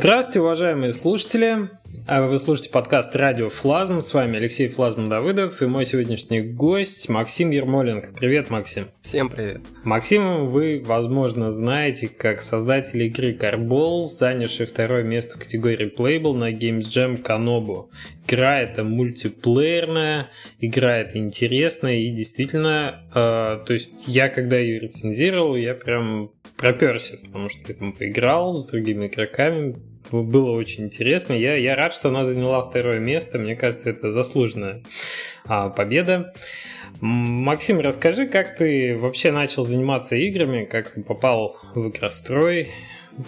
Здравствуйте, уважаемые слушатели. А вы слушаете подкаст «Радио Флазм». С вами Алексей Флазм Давыдов и мой сегодняшний гость Максим Ермоленко. Привет, Максим. Всем привет. Максим вы, возможно, знаете как создатель игры Carball, занявший второе место в категории Playable на Games Jam Kanobu. Игра это мультиплеерная, игра это интересная и действительно, э, то есть я когда ее рецензировал, я прям проперся, потому что я там поиграл с другими игроками, было очень интересно. Я, я рад, что она заняла второе место. Мне кажется, это заслуженная а, победа. Максим, расскажи, как ты вообще начал заниматься играми, как ты попал в игрострой?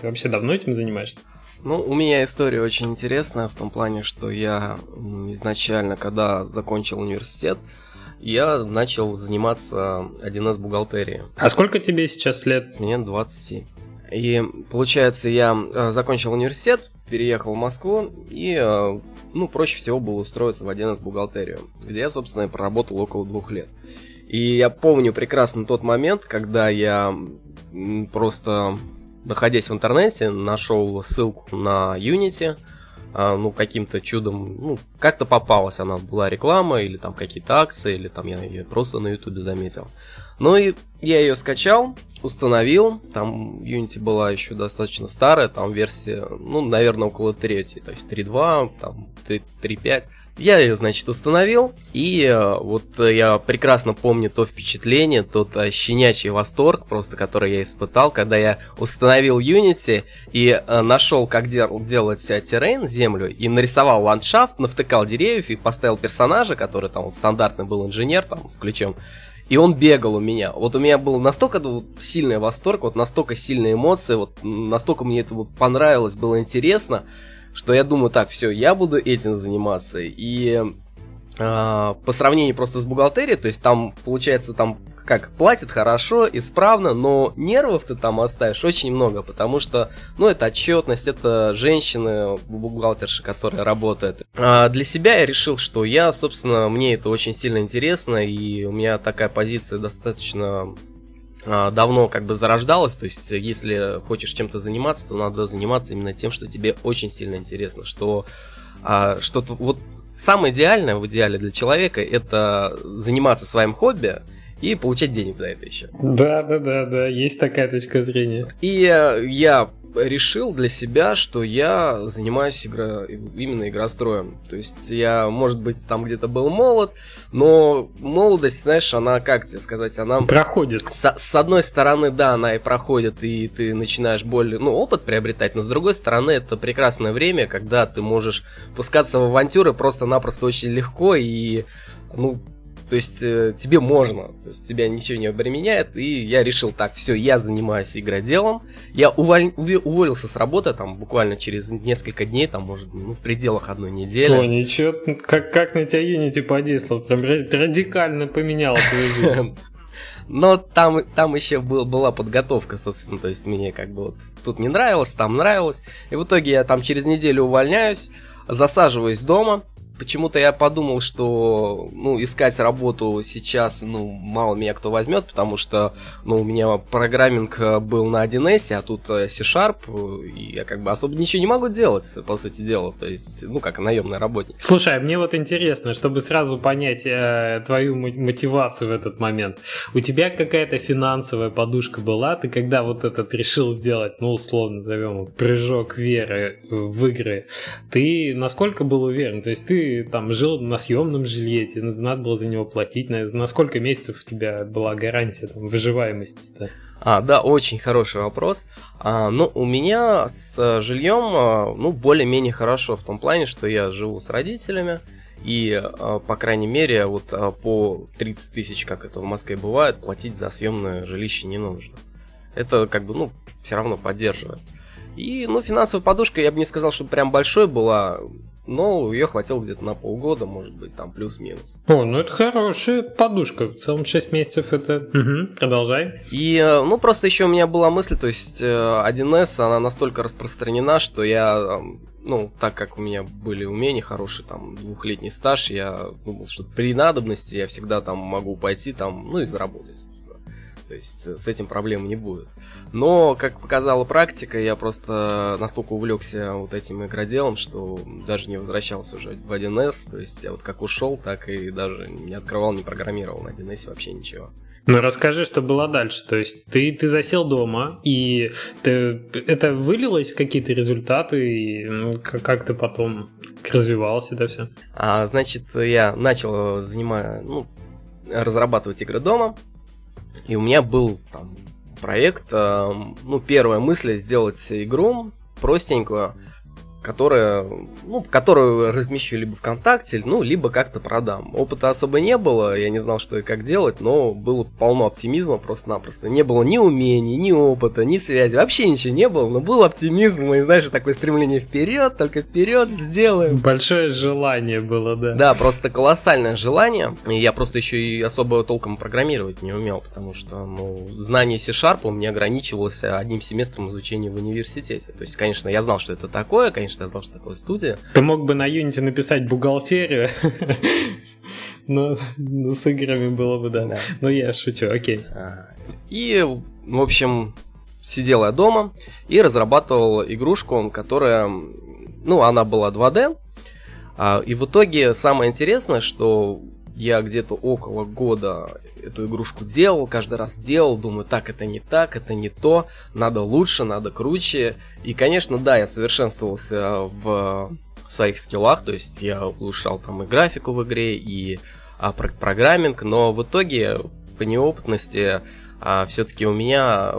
Ты вообще давно этим занимаешься? Ну, у меня история очень интересная в том плане, что я изначально, когда закончил университет, я начал заниматься 1С бухгалтерией. А сколько тебе сейчас лет? Мне 27. И получается, я э, закончил университет, переехал в Москву и, э, ну, проще всего было устроиться в 1С бухгалтерию, где я, собственно, проработал около двух лет. И я помню прекрасно тот момент, когда я просто, находясь в интернете, нашел ссылку на Unity, а, ну, каким-то чудом, ну, как-то попалась она, была реклама, или там какие-то акции, или там я ее просто на ютубе заметил. Ну и я ее скачал, установил, там Unity была еще достаточно старая, там версия, ну, наверное, около третьей, то есть 3.2, там 3.5. Я ее, значит, установил, и э, вот я прекрасно помню то впечатление, тот э, щенячий восторг, просто который я испытал, когда я установил Unity и э, нашел, как дел- делать террейн, землю, и нарисовал ландшафт, навтыкал деревьев и поставил персонажа, который там вот, стандартный был инженер, там, с ключом, и он бегал у меня. Вот у меня был настолько вот, сильный восторг, вот настолько сильные эмоции, вот настолько мне это вот понравилось, было интересно, что я думаю, так, все, я буду этим заниматься. И по сравнению просто с бухгалтерией, то есть там, получается, там как, платит хорошо, исправно, но нервов ты там оставишь очень много, потому что, ну, это отчетность, это женщины, бухгалтерши, которые работают. А для себя я решил, что я, собственно, мне это очень сильно интересно, и у меня такая позиция достаточно а, давно как бы зарождалась, то есть если хочешь чем-то заниматься, то надо заниматься именно тем, что тебе очень сильно интересно, что а, что вот самое идеальное в идеале для человека это заниматься своим хобби и получать денег за это еще. Да, да, да, да, есть такая точка зрения. И э, я решил для себя, что я занимаюсь игра... именно игростроем. То есть я, может быть, там где-то был молод, но молодость, знаешь, она, как тебе сказать, она... Проходит. С, с одной стороны, да, она и проходит, и ты начинаешь более, ну, опыт приобретать, но с другой стороны, это прекрасное время, когда ты можешь пускаться в авантюры просто-напросто очень легко и, ну, то есть э, тебе можно, то есть тебя ничего не обременяет, и я решил так, все, я занимаюсь игроделом, я уволь, уволился с работы там буквально через несколько дней, там может, ну в пределах одной недели. О, ничего, как, как на тебя Unity подействовал, прям радикально поменял твою жизнь. Но там, там еще был, была подготовка, собственно, то есть мне как бы вот тут не нравилось, там нравилось. И в итоге я там через неделю увольняюсь, засаживаюсь дома, почему-то я подумал, что, ну, искать работу сейчас, ну, мало меня кто возьмет, потому что, ну, у меня программинг э, был на 1С, а тут э, C-Sharp, и я как бы особо ничего не могу делать, по сути дела, то есть, ну, как наемный работник. Слушай, а мне вот интересно, чтобы сразу понять э, твою мотивацию в этот момент. У тебя какая-то финансовая подушка была? Ты когда вот этот решил сделать, ну, условно назовем, прыжок веры в игры, ты насколько был уверен? То есть ты там жил на съемном жилье, тебе надо было за него платить. На, на сколько месяцев у тебя была гарантия там, выживаемости-то? А, да, очень хороший вопрос. А, ну, у меня с жильем, а, ну, более-менее хорошо в том плане, что я живу с родителями, и, а, по крайней мере, вот по 30 тысяч, как это в Москве бывает, платить за съемное жилище не нужно. Это как бы, ну, все равно поддерживает. И, ну, финансовая подушка, я бы не сказал, что прям большой была но ее хватило где-то на полгода, может быть, там плюс-минус. О, ну это хорошая подушка. В целом 6 месяцев это... Угу, продолжай. И, э, ну, просто еще у меня была мысль, то есть 1С, э, она настолько распространена, что я, ну, так как у меня были умения хорошие, там, двухлетний стаж, я думал, что при надобности я всегда там могу пойти там, ну, и заработать. То есть с этим проблем не будет. Но, как показала практика, я просто настолько увлекся вот этим игроделом, что даже не возвращался уже в 1С. То есть я вот как ушел, так и даже не открывал, не программировал на 1С вообще ничего. Ну, расскажи, что было дальше. То есть ты, ты засел дома, и ты, это вылилось какие-то результаты, и ну, как, как ты потом развивался это все? А, значит, я начал занимать, ну, разрабатывать игры дома, и у меня был там проект, э, ну, первая мысль сделать игру простенькую, которая, ну, которую размещу либо ВКонтакте, ну, либо как-то продам. Опыта особо не было, я не знал, что и как делать, но было полно оптимизма просто-напросто. Не было ни умений, ни опыта, ни связи, вообще ничего не было, но был оптимизм и, знаешь, такое стремление вперед, только вперед сделаем. Большое желание было, да. Да, просто колоссальное желание. И я просто еще и особо толком программировать не умел, потому что, ну, знание C-Sharp у меня ограничивалось одним семестром изучения в университете. То есть, конечно, я знал, что это такое, конечно, конечно, я знал, что такое студия. Ты мог бы на Unity написать бухгалтерию, но, с играми было бы, да. да. Но я шучу, окей. А, и, в общем, сидел я дома и разрабатывал игрушку, которая, ну, она была 2D, а, и в итоге самое интересное, что я где-то около года эту игрушку делал, каждый раз делал, думаю, так, это не так, это не то, надо лучше, надо круче. И, конечно, да, я совершенствовался в своих скиллах, то есть я улучшал там и графику в игре, и а, про программинг, но в итоге по неопытности а, все-таки у меня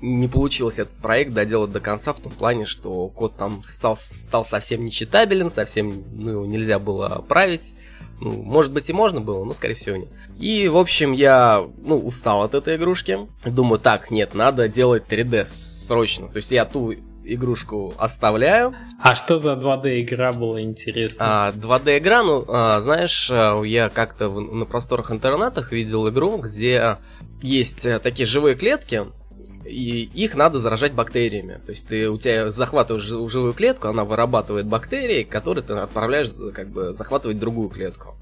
не получилось этот проект доделать до конца в том плане, что код там стал, стал совсем нечитабелен, совсем ну, нельзя было править. Ну, может быть и можно было, но скорее всего нет. И, в общем, я, ну, устал от этой игрушки. Думаю, так, нет, надо делать 3D срочно. То есть я ту игрушку оставляю. А что за 2D игра была интересно? А, 2D игра, ну, а, знаешь, а, я как-то на просторах интернетах видел игру, где есть э, такие живые клетки, и их надо заражать бактериями. То есть ты у тебя захватываешь живую клетку, она вырабатывает бактерии, которые ты отправляешь как бы захватывать другую клетку.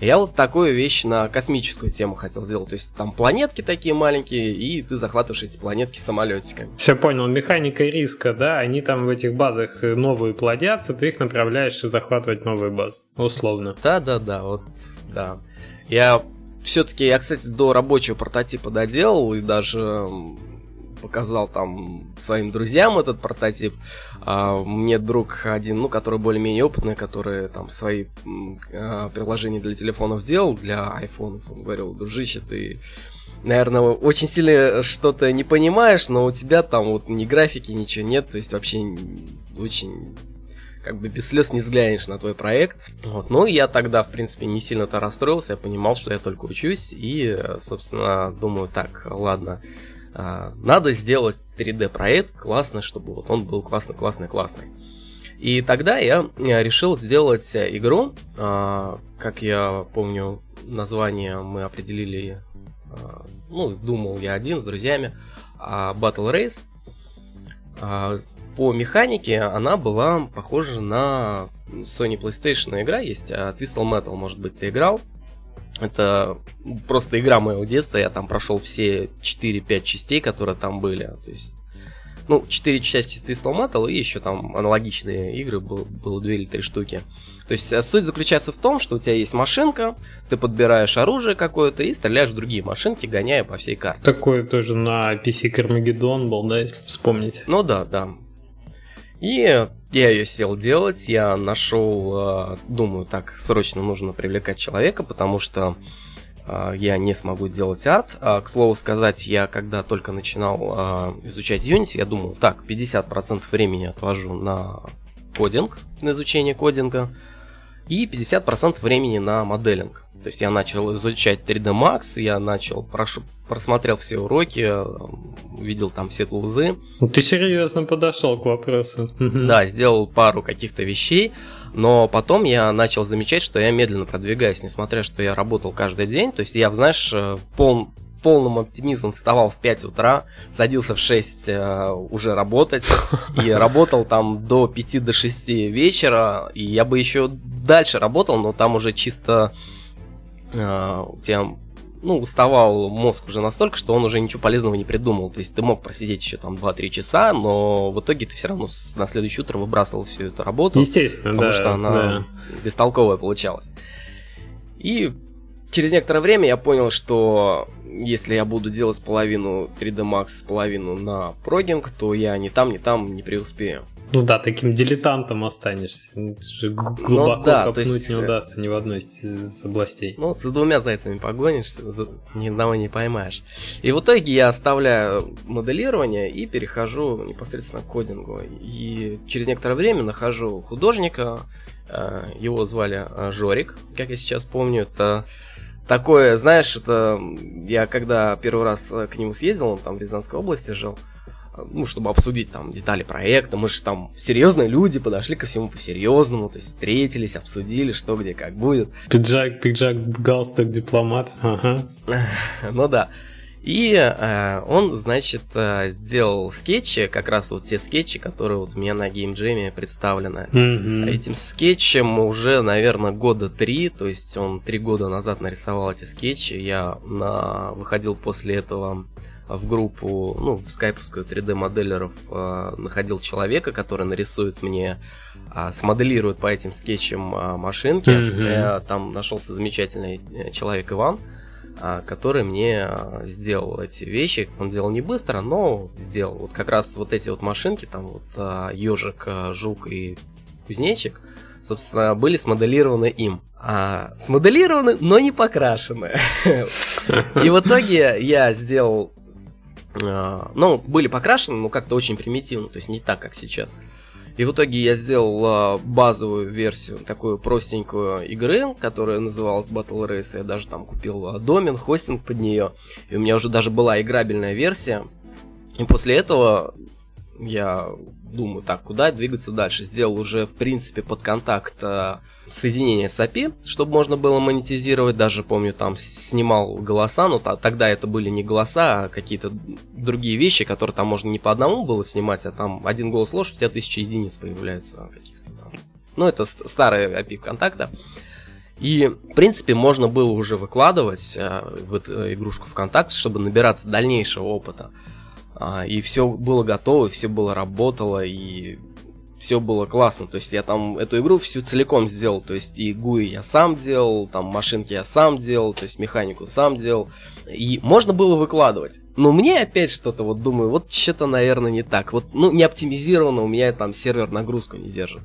Я вот такую вещь на космическую тему хотел сделать. То есть там планетки такие маленькие, и ты захватываешь эти планетки самолетиками. Все понял. Механика риска, да, они там в этих базах новые плодятся, ты их направляешь и захватывать новые базы. Условно. Да, да, да, вот, да. Я все-таки, я, кстати, до рабочего прототипа доделал и даже показал там своим друзьям этот прототип. А, мне друг один, ну, который более-менее опытный, который там свои а, приложения для телефонов делал, для айфонов, он говорил, дружище, ты наверное, очень сильно что-то не понимаешь, но у тебя там вот ни графики, ничего нет, то есть вообще очень как бы без слез не взглянешь на твой проект. Вот. Ну, я тогда, в принципе, не сильно-то расстроился, я понимал, что я только учусь, и, собственно, думаю, так, ладно, а, надо сделать 3D проект классно, чтобы вот он был классно, классный, классный. И тогда я решил сделать игру, а, как я помню, название мы определили, а, ну, думал я один с друзьями, Battle Race. По механике она была похожа на Sony PlayStation игра есть, Twistle Metal, может быть, ты играл. Это просто игра моего детства. Я там прошел все 4-5 частей, которые там были. То есть, ну, 4 части Twisted Metal и еще там аналогичные игры было, было 2 или 3 штуки. То есть э, суть заключается в том, что у тебя есть машинка, ты подбираешь оружие какое-то и стреляешь в другие машинки, гоняя по всей карте. Такое тоже на PC Carmageddon был, да, если вспомнить. Ну да, да. И я ее сел делать, я нашел, а, думаю, так, срочно нужно привлекать человека, потому что а, я не смогу делать арт. А, к слову сказать, я когда только начинал изучать Unity, я думал, так, 50% времени отвожу на кодинг, на изучение кодинга, и 50% времени на моделинг. То есть я начал изучать 3D Max, я начал, прошу, просмотрел все уроки, увидел там все тулзы. Ну, ты серьезно подошел к вопросу. Да, сделал пару каких-то вещей, но потом я начал замечать, что я медленно продвигаюсь, несмотря что я работал каждый день. То есть я, знаешь, э, пол, полным оптимизмом вставал в 5 утра, садился в 6 э, уже работать, и работал там до 5 до 6 вечера, и я бы еще дальше работал, но там уже чисто э, у тебя ну, уставал мозг уже настолько, что он уже ничего полезного не придумал. То есть ты мог просидеть еще там 2-3 часа, но в итоге ты все равно на следующее утро выбрасывал всю эту работу. Естественно, потому да. что она да. бестолковая получалась. И через некоторое время я понял, что если я буду делать половину 3D Max, половину на прогинг, то я ни там, ни там не преуспею. Ну да, таким дилетантом останешься. Ну, г- глубоко Ну да, копнуть есть, не э, удастся ни в одной из областей. Ну, за двумя зайцами погонишься, за- ни одного не поймаешь. И в итоге я оставляю моделирование и перехожу непосредственно к кодингу. И через некоторое время нахожу художника, э, его звали э, Жорик, как я сейчас помню, это такое, знаешь, это я когда первый раз к нему съездил, он там в Рязанской области жил, ну, чтобы обсудить там детали проекта, мы же там серьезные люди, подошли ко всему по-серьезному, то есть встретились, обсудили, что где как будет. Пиджак, пиджак, галстук, дипломат. Ага. Ну да. И э, он, значит, э, делал скетчи, как раз вот те скетчи, которые вот у меня на геймджеме представлены. Мгм. Этим скетчем уже, наверное, года три, то есть он три года назад нарисовал эти скетчи. Я на... выходил после этого в группу, ну, в скайповскую 3D-моделеров, э, находил человека, который нарисует мне, а, смоделирует по этим скетчам а, машинки. Мгм. Я там нашелся замечательный э, человек Иван, а, который мне сделал эти вещи. Он делал не быстро, но сделал. Вот как раз вот эти вот машинки, там вот ежик, жук и кузнечик, собственно, были смоделированы им. А, смоделированы, но не покрашены. И в итоге я сделал... а, Ну, были покрашены, но как-то очень примитивно, то есть не так, как сейчас. И в итоге я сделал а, базовую версию, такую простенькую игры, которая называлась Battle Race. Я даже там купил а, домен, хостинг под нее. И у меня уже даже была играбельная версия. И после этого я думаю, так, куда двигаться дальше? Сделал уже, в принципе, под контакт соединение с API, чтобы можно было монетизировать. Даже, помню, там снимал голоса, но та- тогда это были не голоса, а какие-то другие вещи, которые там можно не по одному было снимать, а там один голос ложь, у тебя тысяча единиц появляется. Ну, это ст- старая API ВКонтакта. И, в принципе, можно было уже выкладывать э, в эту игрушку ВКонтакте, чтобы набираться дальнейшего опыта. А, и все было готово, все было работало, и все было классно. То есть я там эту игру всю целиком сделал. То есть и GUI я сам делал, там машинки я сам делал, то есть механику сам делал. И можно было выкладывать. Но мне опять что-то вот думаю, вот что-то, наверное, не так. Вот, ну, не оптимизировано, у меня там сервер нагрузку не держит.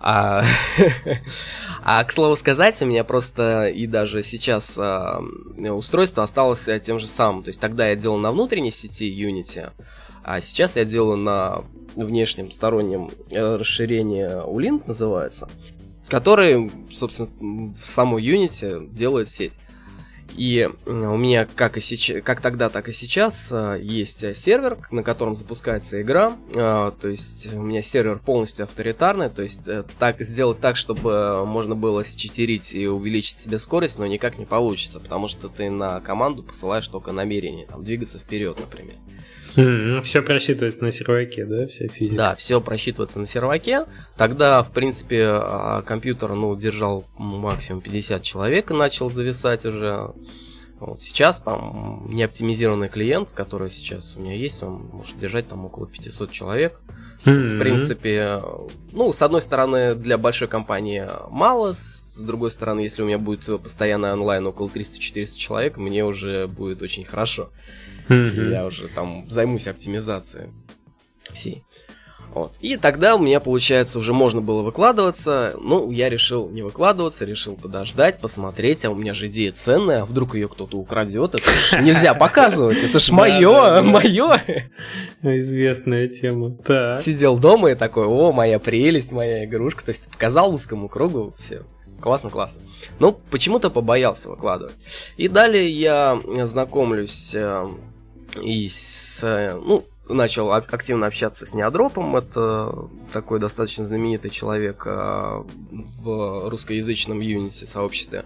А, а, к слову сказать, у меня просто и даже сейчас а, устройство осталось а, тем же самым. То есть тогда я делал на внутренней сети Unity, а сейчас я делаю на внешнем стороннем э, расширении Ulint называется, который, собственно, в саму Unity делает сеть. И э, у меня, как, и сейчас, как тогда, так и сейчас, э, есть сервер, на котором запускается игра. То есть у меня сервер полностью авторитарный, то есть так сделать так, чтобы можно было считерить и увеличить себе скорость, но никак не получится, потому что ты на команду посылаешь только намерение, там, двигаться вперед, например. Все просчитывается на серваке, да, вся физика? Да, все просчитывается на серваке. Тогда, в принципе, а, компьютер, ну, держал максимум 50 человек и начал зависать уже. Вот сейчас там неоптимизированный клиент, который сейчас у меня есть, он может держать там около 500 человек. В принципе, ну, с одной стороны, для большой компании мало, с другой стороны, если у меня будет постоянный онлайн около 300-400 человек, мне уже будет очень хорошо. Мгм. Я уже там займусь оптимизацией всей. Вот. И тогда у меня, получается, уже можно было выкладываться. Ну, я решил не выкладываться, решил подождать, посмотреть. А у меня же идея ценная, а вдруг ее кто-то украдет. Это ж нельзя показывать, это ж мое, мое. Известная тема. Сидел дома и такой, о, моя прелесть, моя игрушка. То есть показал узкому кругу все. Классно, классно. Ну, почему-то побоялся выкладывать. И далее я знакомлюсь э, и с, ну, начал ак- активно общаться с Неодропом. Это такой достаточно знаменитый человек э, в русскоязычном Unity сообществе.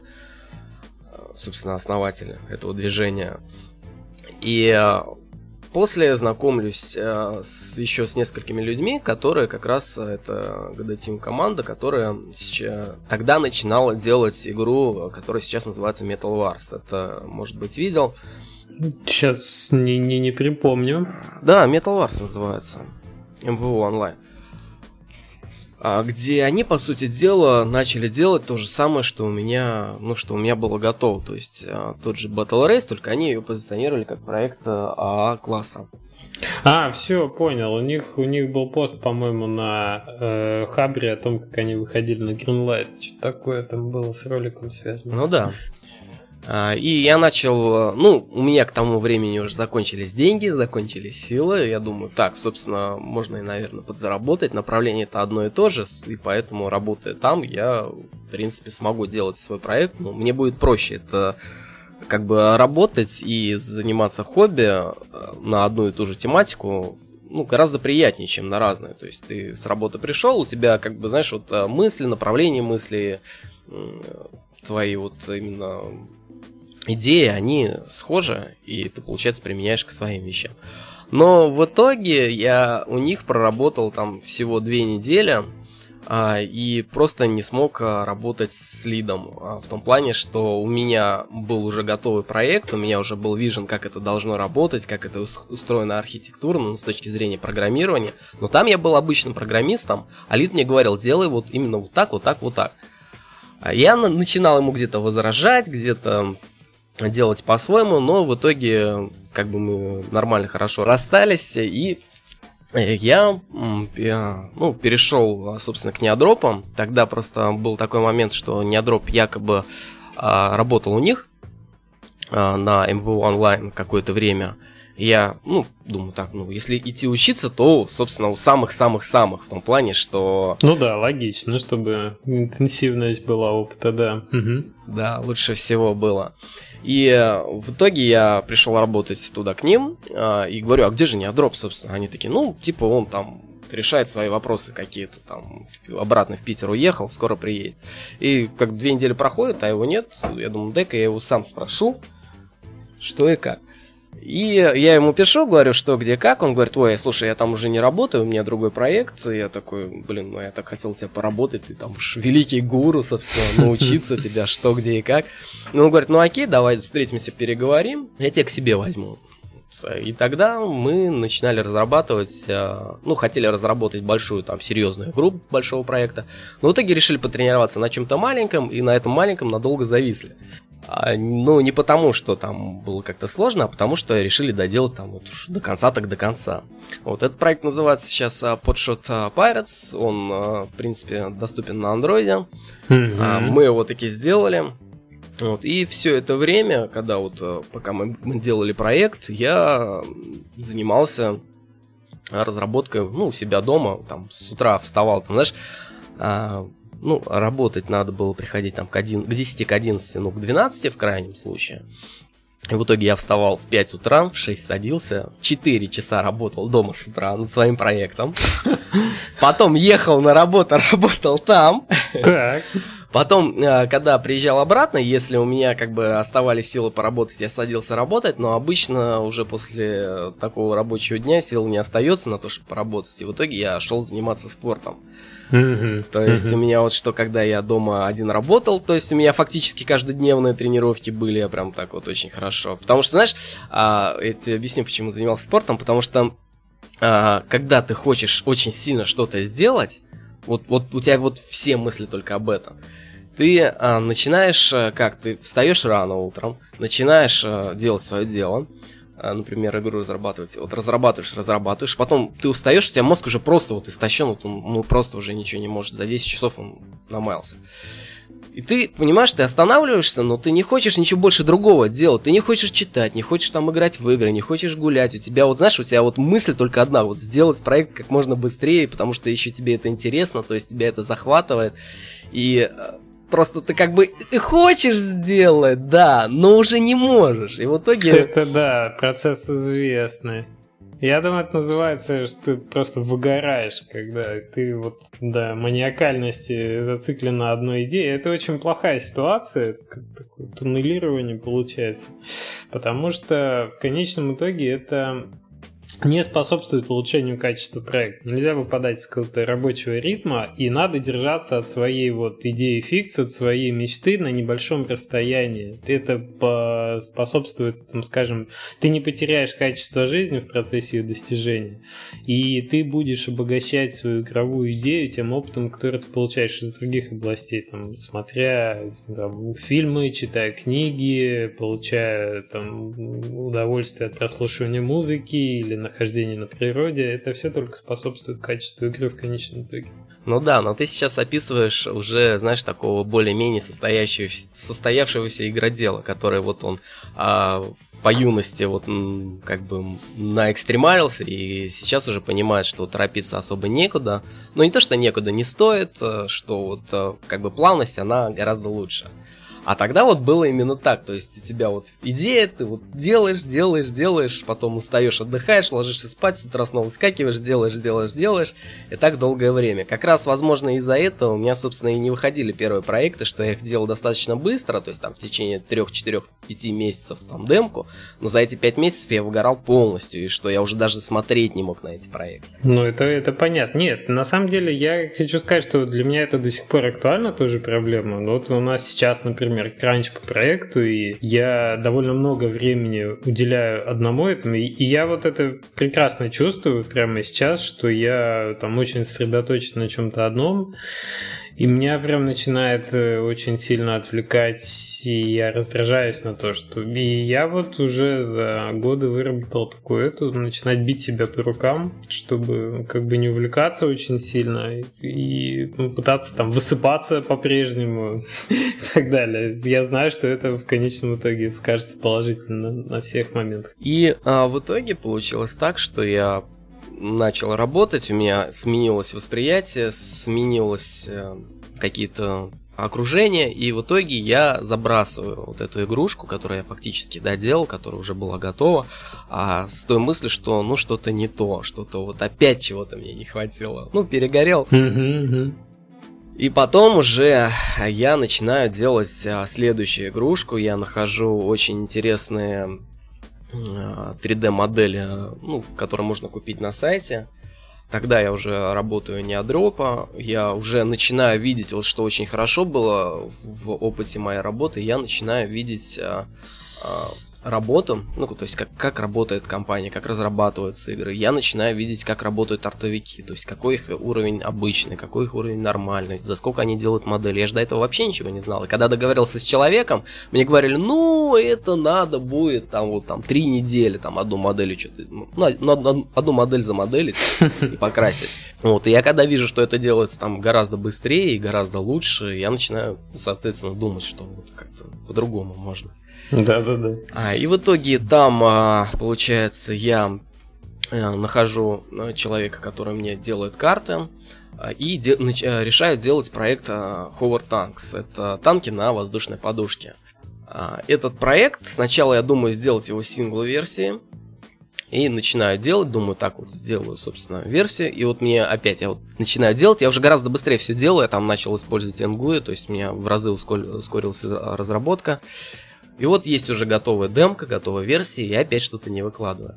Э, Собственно, основатель этого движения. И э, после знакомлюсь с, еще с несколькими людьми, которые как раз это GD команда, которая сейчас, тогда начинала делать игру, которая сейчас называется Metal Wars. Это, может быть, видел. Сейчас не, не, не припомню. Да, Metal Wars называется. МВО онлайн. А, где они, по сути дела, начали делать то же самое, что у меня, ну, что у меня было готово. То есть а, тот же Battle Race, только они ее позиционировали как проект АА класса. А, все, понял. У них, у них был пост, по-моему, на э, Хабре о том, как они выходили на Greenlight. Что такое там было с роликом связано. Ну да. А, и я начал, ну, у меня к тому времени уже закончились деньги, закончились силы. Я думаю, так, собственно, можно и, наверное, подзаработать. Направление это одно и то же, и поэтому, работая там, я, в принципе, смогу делать свой проект. Ну, мне будет проще это как бы работать и заниматься хобби э, на одну и ту же тематику, ну, гораздо приятнее, чем на разные. То есть ты с работы пришел, у тебя, как бы, знаешь, вот э, мысли, направление мысли, твои вот именно идеи, они схожи, и ты, получается, применяешь к своим вещам. Но в итоге я у них проработал там всего две недели, а, и просто не смог а, работать с лидом. А, в том плане, что у меня был уже готовый проект, у меня уже был вижен, как это должно работать, как это устроено архитектурно, ну, с точки зрения программирования. Но там я был обычным программистом, а лид мне говорил, делай вот именно вот так, вот так, вот так. Я начинал ему где-то возражать, где-то делать по-своему, но в итоге как бы мы нормально, хорошо расстались, и я ну, перешел, собственно, к неодропам. Тогда просто был такой момент, что неодроп якобы а, работал у них а, на MVO онлайн какое-то время. Я, ну, думаю так, ну, если идти учиться, то, собственно, у самых-самых-самых, в том плане, что... Ну да, логично, чтобы интенсивность была опыта, да. Угу. Да, лучше всего было. И э, в итоге я пришел работать туда к ним э, и говорю, а где же неодроп, собственно? Они такие, ну, типа он там решает свои вопросы какие-то там, обратно в Питер уехал, скоро приедет. И как две недели проходят, а его нет, я думаю, дай-ка я его сам спрошу, что и как. И я ему пишу, говорю, что где как. Он говорит, ой, слушай, я там уже не работаю, у меня другой проект. И я такой, блин, ну я так хотел тебя поработать, ты там уж великий гуру, собственно, научиться тебя, что, где и как. Ну, он говорит, ну окей, давай встретимся, переговорим, я тебя к себе возьму. И тогда мы начинали разрабатывать, э, ну, хотели разработать большую, там, серьезную игру большого проекта, но в итоге решили потренироваться на чем-то маленьком, и на этом маленьком надолго зависли. А, ну, не потому, что там было как-то сложно, а потому, что решили доделать там вот уж до конца, так до конца. Вот этот проект называется сейчас uh, Podshot а, Pirates. Он, в принципе, доступен на андроиде. Mm-hmm. Мы его таки сделали. Вот, и все это время, когда вот, пока мы, мы делали проект, я занимался разработкой, ну, у себя дома, там, с утра вставал, там, знаешь, ну, работать надо было приходить там к, 1, к 10, к 11, ну, к 12 в крайнем случае. И в итоге я вставал в 5 утра, в 6 садился, 4 часа работал дома с утра над своим проектом. Потом ехал на работу, работал там. Так. Потом, э, когда приезжал обратно, если у меня как бы оставались силы поработать, я садился работать, но обычно уже после такого рабочего дня сил не остается на то, чтобы поработать. И в итоге я шел заниматься спортом. То есть у меня вот что, когда я дома один работал, то есть у меня фактически каждодневные тренировки были прям так вот очень хорошо. Потому что, знаешь, а, я тебе объясню, почему занимался спортом, потому что а, когда ты хочешь очень сильно что-то сделать, вот, вот у тебя вот все мысли только об этом. Ты а, начинаешь, как ты встаешь рано утром, начинаешь а, делать свое дело, например, игру разрабатывать. Вот разрабатываешь, разрабатываешь, потом ты устаешь, у тебя мозг уже просто вот истощен, вот он ну, просто уже ничего не может. За 10 часов он намаялся. И ты понимаешь, ты останавливаешься, но ты не хочешь ничего больше другого делать. Ты не хочешь читать, не хочешь там играть в игры, не хочешь гулять. У тебя вот, знаешь, у тебя вот мысль только одна, вот сделать проект как можно быстрее, потому что еще тебе это интересно, то есть тебя это захватывает. И э, Просто ты как бы хочешь сделать, да, но уже не можешь. И в итоге... Это да, процесс известный. Я думаю, это называется, что ты просто выгораешь, когда ты вот до маниакальности зациклен на одной идее. Это очень плохая ситуация, как такое туннелирование получается. Потому что в конечном итоге это не способствует получению качества проекта. Нельзя выпадать из какого-то рабочего ритма, и надо держаться от своей вот идеи фикс, от своей мечты на небольшом расстоянии. Это способствует, там, скажем, ты не потеряешь качество жизни в процессе ее достижения, и ты будешь обогащать свою игровую идею тем опытом, который ты получаешь из других областей, там, смотря там, фильмы, читая книги, получая там, удовольствие от прослушивания музыки или нахождение на природе, это все только способствует качеству игры в конечном итоге. Ну да, но ты сейчас описываешь уже, знаешь, такого более-менее состоящегося, состоявшегося игродела, который вот он а, по юности вот как бы наэкстремалился и сейчас уже понимает, что торопиться особо некуда. Но не то, что некуда не стоит, э, что вот э, как бы плавность, она гораздо лучше. А тогда вот было именно так, то есть у тебя вот идея, ты вот делаешь, делаешь, делаешь, потом устаешь, отдыхаешь, ложишься спать, с утра снова выскакиваешь, делаешь, делаешь, делаешь, и так долгое время. Как раз, возможно, из-за этого у меня, собственно, и не выходили первые проекты, что я их делал достаточно быстро, то есть там в течение 3, 4, 5 месяцев там демку, но за эти 5 месяцев я выгорал полностью, и что я уже даже смотреть не мог на эти проекты. Ну, это, это понятно. Нет, на самом деле я хочу сказать, что для меня это до сих пор актуально тоже проблема. Вот у нас сейчас, например, например, кранч по проекту, и я довольно много времени уделяю одному этому, и я вот это прекрасно чувствую прямо сейчас, что я там очень сосредоточен на чем-то одном, и меня прям начинает э, очень сильно отвлекать, и я раздражаюсь на то, что... И я вот уже за годы выработал такую эту, начинать бить себя по рукам, чтобы как бы не увлекаться очень сильно и ну, пытаться там высыпаться по-прежнему и так далее. Я знаю, что это в конечном итоге скажется положительно на всех моментах. И а, в итоге получилось так, что я начал работать, у меня сменилось восприятие, сменилось э, какие-то окружения, и в итоге я забрасываю вот эту игрушку, которую я фактически доделал, которая уже была готова, а с той мыслью, что ну что-то не то, что-то вот опять чего-то мне не хватило. Ну, перегорел. И потом уже я начинаю делать а, следующую игрушку. Я нахожу очень интересные 3D-модели, ну, которые можно купить на сайте. Тогда я уже работаю не от я уже начинаю видеть, вот что очень хорошо было в опыте моей работы, я начинаю видеть а, работу, ну, то есть как, как работает компания, как разрабатываются игры, я начинаю видеть, как работают артовики, то есть какой их уровень обычный, какой их уровень нормальный, за сколько они делают модели. Я же до этого вообще ничего не знал. И когда договорился с человеком, мне говорили, ну, это надо будет там вот там три недели, там одну модель что-то, ну, на, одну модель за модель и покрасить. Вот, и я когда вижу, что это делается там гораздо быстрее и гораздо лучше, я начинаю, соответственно, думать, что вот как-то по-другому можно. Да, да, да. А, и в итоге там, а, получается, я а, нахожу а, человека, который мне делает карты, а, и де- нач- а, решаю делать проект а, Howard Tanks. Это танки на воздушной подушке. А, этот проект, сначала я думаю сделать его сингл-версии, и начинаю делать, думаю, так вот сделаю, собственно, версию. И вот мне опять, я вот начинаю делать, я уже гораздо быстрее все делаю, я там начал использовать NGUI, то есть у меня в разы ускорилась разработка. И вот есть уже готовая демка, готовая версия, и я опять что-то не выкладываю.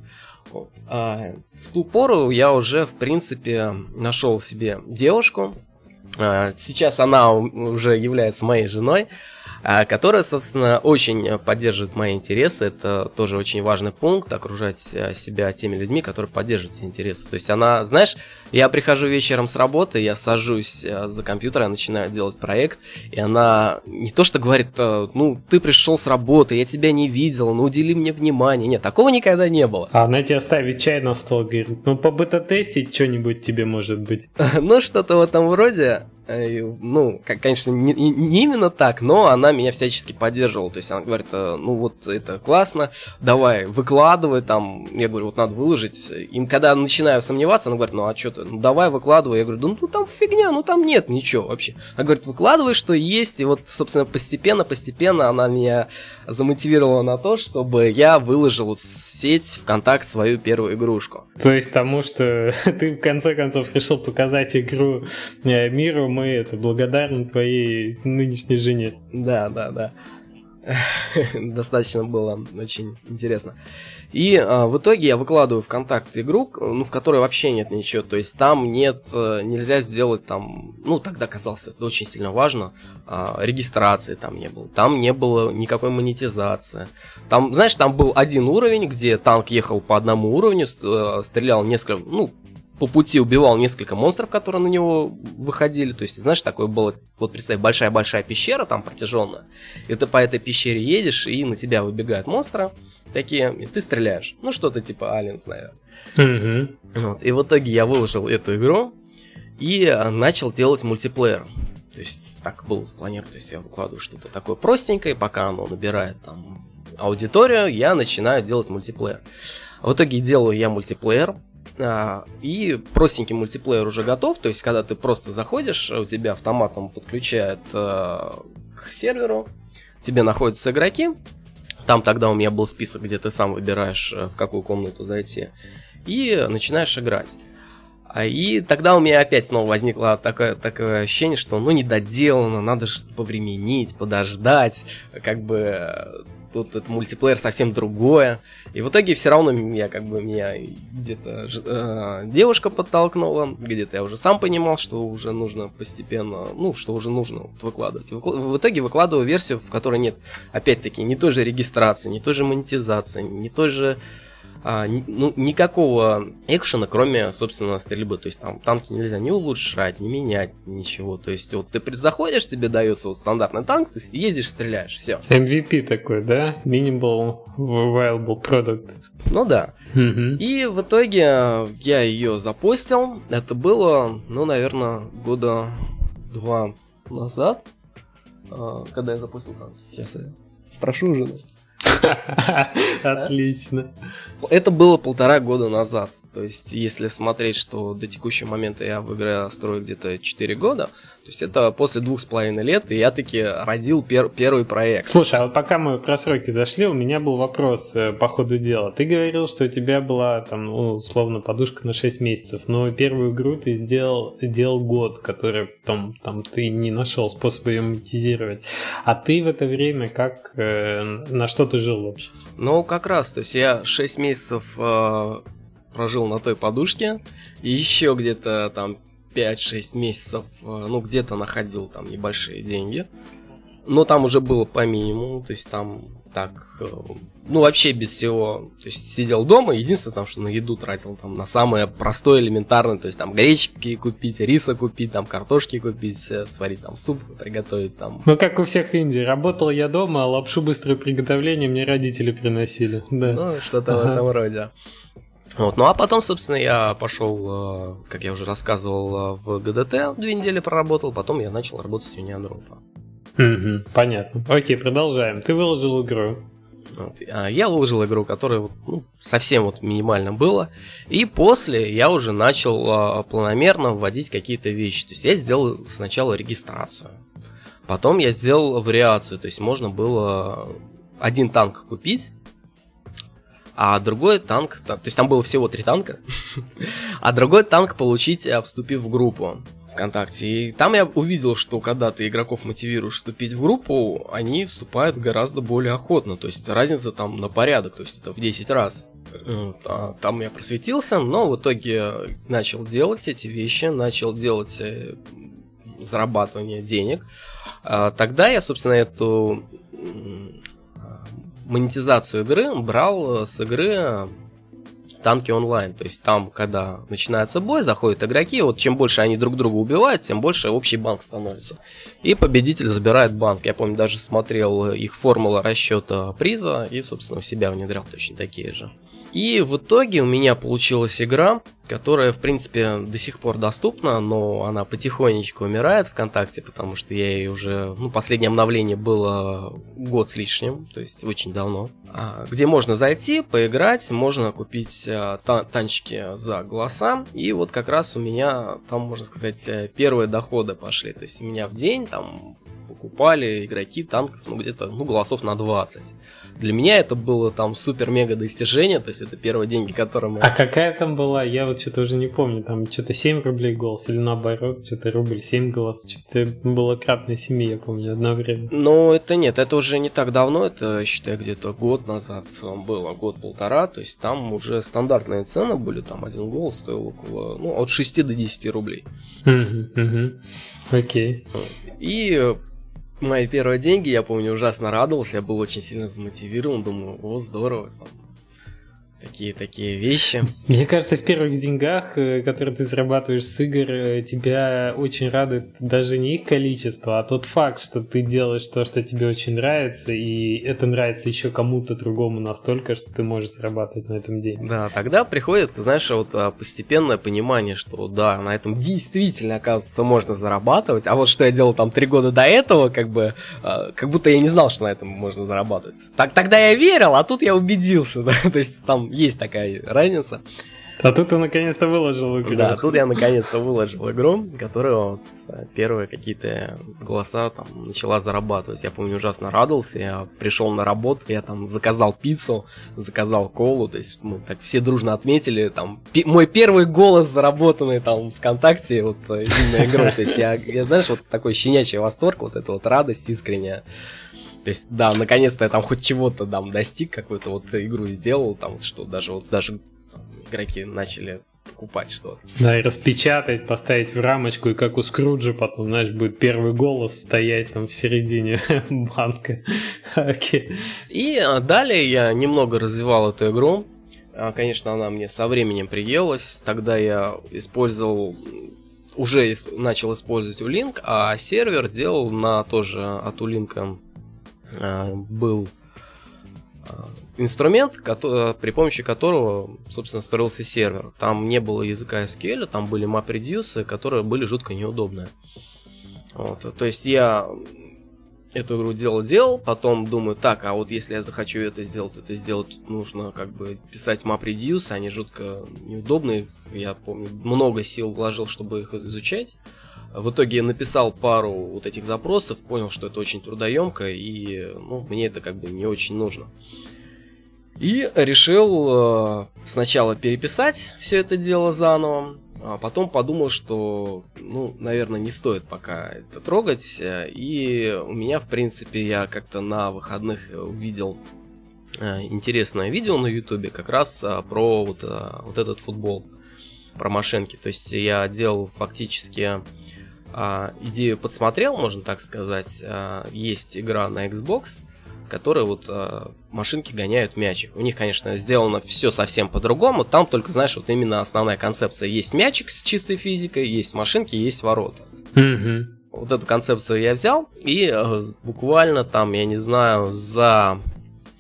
А, в ту пору я уже, в принципе, нашел себе девушку. А, сейчас она уже является моей женой. А, которая, собственно, очень поддерживает мои интересы. Это тоже очень важный пункт, окружать э, себя теми людьми, которые поддерживают эти интересы. То есть она, знаешь, я прихожу вечером с работы, я сажусь э, за компьютер, я начинаю делать проект, и она не то что говорит, э, ну, ты пришел с работы, я тебя не видел, ну, удели мне внимание. Нет, такого никогда не было. А она тебе ставит чай на стол, говорит, ну, по бета-тестить что-нибудь тебе может быть. Ну, что-то в этом роде. Э, ну, конечно, не, не именно так, но она меня всячески поддерживала. То есть она говорит, ну вот это классно, давай, выкладывай там. Я говорю, вот надо выложить. Им когда начинаю сомневаться, она говорит, ну а что ты, ну давай выкладывай. Я говорю, ну там фигня, ну там нет ничего вообще. Она говорит, выкладывай, что есть. И вот, собственно, постепенно, постепенно она меня замотивировала на то, чтобы я выложил в сеть ВКонтакт свою первую игрушку. То есть тому, что ты в конце концов решил показать игру э, миру, мы это благодарны твоей нынешней жене. Да, да, да. Достаточно было очень интересно. И а, в итоге я выкладываю ВКонтакте игру, ну, в которой вообще нет ничего. То есть там нет, э, нельзя сделать там, ну, тогда казалось, это очень сильно важно, а, регистрации там не было. Там не было никакой монетизации. Там, знаешь, там был один уровень, где танк ехал по одному уровню, э, стрелял несколько, ну, по пути убивал несколько монстров, которые на него выходили. То есть, знаешь, такое было, вот представь, большая-большая пещера там протяженная. И ты по этой пещере едешь, и на тебя выбегают монстры такие, и ты стреляешь. Ну, что-то типа Алиенс, наверное. Угу. Вот. И в итоге я выложил эту игру и э, начал делать мультиплеер. То есть так было запланировано. То есть я выкладываю что-то такое простенькое, пока оно набирает там аудиторию, я начинаю делать мультиплеер. В итоге делаю я мультиплеер, а, и простенький мультиплеер уже готов, то есть когда ты просто заходишь, у тебя автоматом подключает а, к серверу, тебе находятся игроки, там тогда у меня был список, где ты сам выбираешь, э, в какую комнату зайти, и начинаешь играть. А, и тогда у меня опять снова возникло такое, такое ощущение, что ну не доделано, надо что-то повременить, подождать, как бы э, тут этот мультиплеер совсем другое. И в итоге все равно я как бы меня где-то э, девушка подтолкнула, где-то я уже сам понимал, что уже нужно постепенно, ну, что уже нужно вот выкладывать. В итоге выкладываю версию, в которой нет, опять-таки, не той же регистрации, не той же монетизации, не той же а, ну, никакого экшена, кроме, собственно, стрельбы. То есть там танки нельзя не улучшать, не менять, ничего. То есть вот ты заходишь, тебе дается вот стандартный танк, ты ездишь, стреляешь, все. MVP такой, да? Minimal Viable Product. Ну да. Угу. И в итоге я ее запостил. Это было, ну, наверное, года два назад. А, когда я запустил танк. Сейчас я спрошу уже. Отлично. Это было полтора года назад. То есть, если смотреть, что до текущего момента я в игре строю где-то 4 года, то есть это после двух с половиной лет, и я таки родил пер первый проект. Слушай, а вот пока мы про сроки зашли, у меня был вопрос э, по ходу дела. Ты говорил, что у тебя была там, ну, условно, подушка на 6 месяцев, но первую игру ты сделал, делал год, который там, там ты не нашел способа ее монетизировать. А ты в это время как, э, на что ты жил вообще? Ну, как раз, то есть я 6 месяцев э, прожил на той подушке, и еще где-то там 5-6 месяцев, э, ну, где-то находил там небольшие деньги. Но там уже было по минимуму, то есть там так, э, ну, вообще без всего. То есть сидел дома, единственное там, что на еду тратил там на самое простое, элементарное, то есть там гречки купить, риса купить, там картошки купить, э, сварить там суп, приготовить там. Ну, как у всех Индий. Работал я дома, а лапшу быстрого приготовления мне родители приносили. Да. Ну, что-то ага. в этом роде. Вот. Ну а потом, собственно, я пошел, э, как я уже рассказывал, э, в ГДТ две недели проработал, потом я начал работать у Неандропа. Угу, понятно. Окей, продолжаем. Ты выложил игру. Вот. А я выложил игру, которая ну, совсем вот минимально было. И после я уже начал а, планомерно вводить какие-то вещи. То есть я сделал сначала регистрацию. Потом я сделал вариацию. То есть можно было один танк купить а другой танк, то есть там было всего три танка, а другой танк получить, э, вступив в группу ВКонтакте. И там я увидел, что когда ты игроков мотивируешь вступить в группу, они вступают гораздо более охотно. То есть разница там на порядок, то есть это в 10 раз. А там я просветился, но в итоге начал делать эти вещи, начал делать э, зарабатывание денег. А тогда я, собственно, эту монетизацию игры брал э, с игры э, танки онлайн. То есть там, когда начинается бой, заходят игроки, вот чем больше они друг друга убивают, тем больше общий банк становится. И победитель забирает банк. Я помню, даже смотрел их формула расчета приза и, собственно, у себя внедрял точно такие же. И в итоге у меня получилась игра, которая, в принципе, до сих пор доступна, но она потихонечку умирает ВКонтакте, потому что я ей уже... Ну, последнее обновление было год с лишним, то есть очень давно. А, где можно зайти, поиграть, можно купить а, та- танчики за голоса. И вот как раз у меня там, можно сказать, э, первые доходы пошли. То есть у меня в день там покупали игроки танков, ну, где-то, ну, голосов на 20. Для меня это было там супер-мега достижение, то есть это первые деньги, которые мы... А какая там была? Я вот что-то уже не помню, там что-то 7 рублей голос или наоборот, что-то рубль 7 голос, что-то было кратное 7, я помню, одно время. Ну, это нет, это уже не так давно, это, считай, где-то год назад было, год-полтора, то есть там уже стандартные цены были, там один голос стоил около, ну, от 6 до 10 рублей. Окей. И мои первые деньги, я помню, ужасно радовался, я был очень сильно замотивирован, думаю, о, здорово, Такие такие вещи. Мне кажется, в первых деньгах, э, которые ты зарабатываешь с игр, э, тебя очень радует даже не их количество, а тот факт, что ты делаешь то, что тебе очень нравится, и это нравится еще кому-то другому настолько, что ты можешь зарабатывать на этом деньги. Да, тогда приходит, знаешь, вот а, постепенное понимание, что да, на этом действительно, оказывается, можно зарабатывать, а вот что я делал там три года до этого, как бы, а, как будто я не знал, что на этом можно зарабатывать. Так тогда я верил, а тут я убедился, да, то есть там есть такая разница. А тут ты наконец-то выложил игру. Да, тут я наконец-то выложил игру, которая вот э, первые какие-то голоса там начала зарабатывать. Я помню, ужасно радовался. Я пришел на работу, я там заказал пиццу, заказал колу. То есть мы так все дружно отметили. Там мой первый голос заработанный там ВКонтакте вот э, именно игрой. То есть я, я, знаешь, вот такой щенячий восторг, вот эта вот радость искренняя. То есть, да, наконец-то я там хоть чего-то там достиг, какую-то вот игру сделал, там, что даже вот даже там, игроки начали покупать что-то. Да, и распечатать, поставить в рамочку, и как у Скруджа потом, знаешь, будет первый голос стоять там в середине банка. okay. И а, далее я немного развивал эту игру. А, конечно, она мне со временем приелась. Тогда я использовал уже начал использовать Улинк, а сервер делал на тоже от Улинка был э, инструмент, при помощи которого, собственно, строился сервер. Там не было языка SQL, там были MapReduce, которые были жутко неудобные. Вот, то есть я эту игру делал-делал, потом думаю, так, а вот если я захочу это сделать, это сделать нужно как бы писать MapReduce, они жутко неудобные, я помню, много сил вложил, чтобы их изучать. В итоге написал пару вот этих запросов, понял, что это очень трудоемко, и ну, мне это как бы не очень нужно. И решил э, сначала переписать все это дело заново, а потом подумал, что, ну, наверное, не стоит пока это трогать. И у меня, в принципе, я как-то на выходных увидел э, интересное видео на ютубе как раз э, про вот, вот этот футбол, про машинки. То есть я делал фактически а, идею подсмотрел, можно так сказать. А, есть игра на Xbox, которая вот а, машинки гоняют мячик. У них, конечно, сделано все совсем по-другому. Там только, знаешь, вот именно основная концепция. Есть мячик с чистой физикой, есть машинки, есть ворота. Mm-hmm. Вот эту концепцию я взял и э, буквально там, я не знаю, за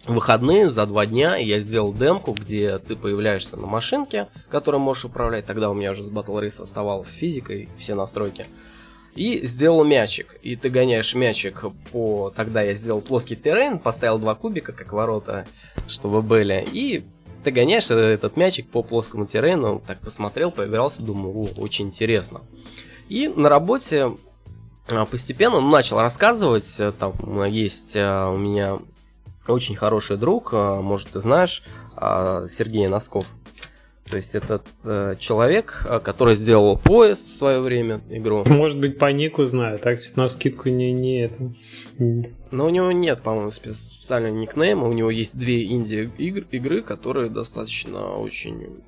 выходные, за два дня я сделал демку, где ты появляешься на машинке, которую можешь управлять. Тогда у меня уже с Battle Race оставалась физикой, все настройки и сделал мячик. И ты гоняешь мячик по... Тогда я сделал плоский террейн, поставил два кубика, как ворота, чтобы были, и ты гоняешь этот мячик по плоскому террейну, так посмотрел, поигрался, думаю, о, очень интересно. И на работе а, постепенно начал рассказывать, э, там есть э, у меня очень хороший друг, э, может ты знаешь, а, Сергей Носков. То есть этот э, человек, э, который сделал поезд в свое время, игру. Может быть, по нику знаю, так что на скидку не, не это. Но у него нет, по-моему, специального никнейма. У него есть две инди-игры, игры, которые достаточно очень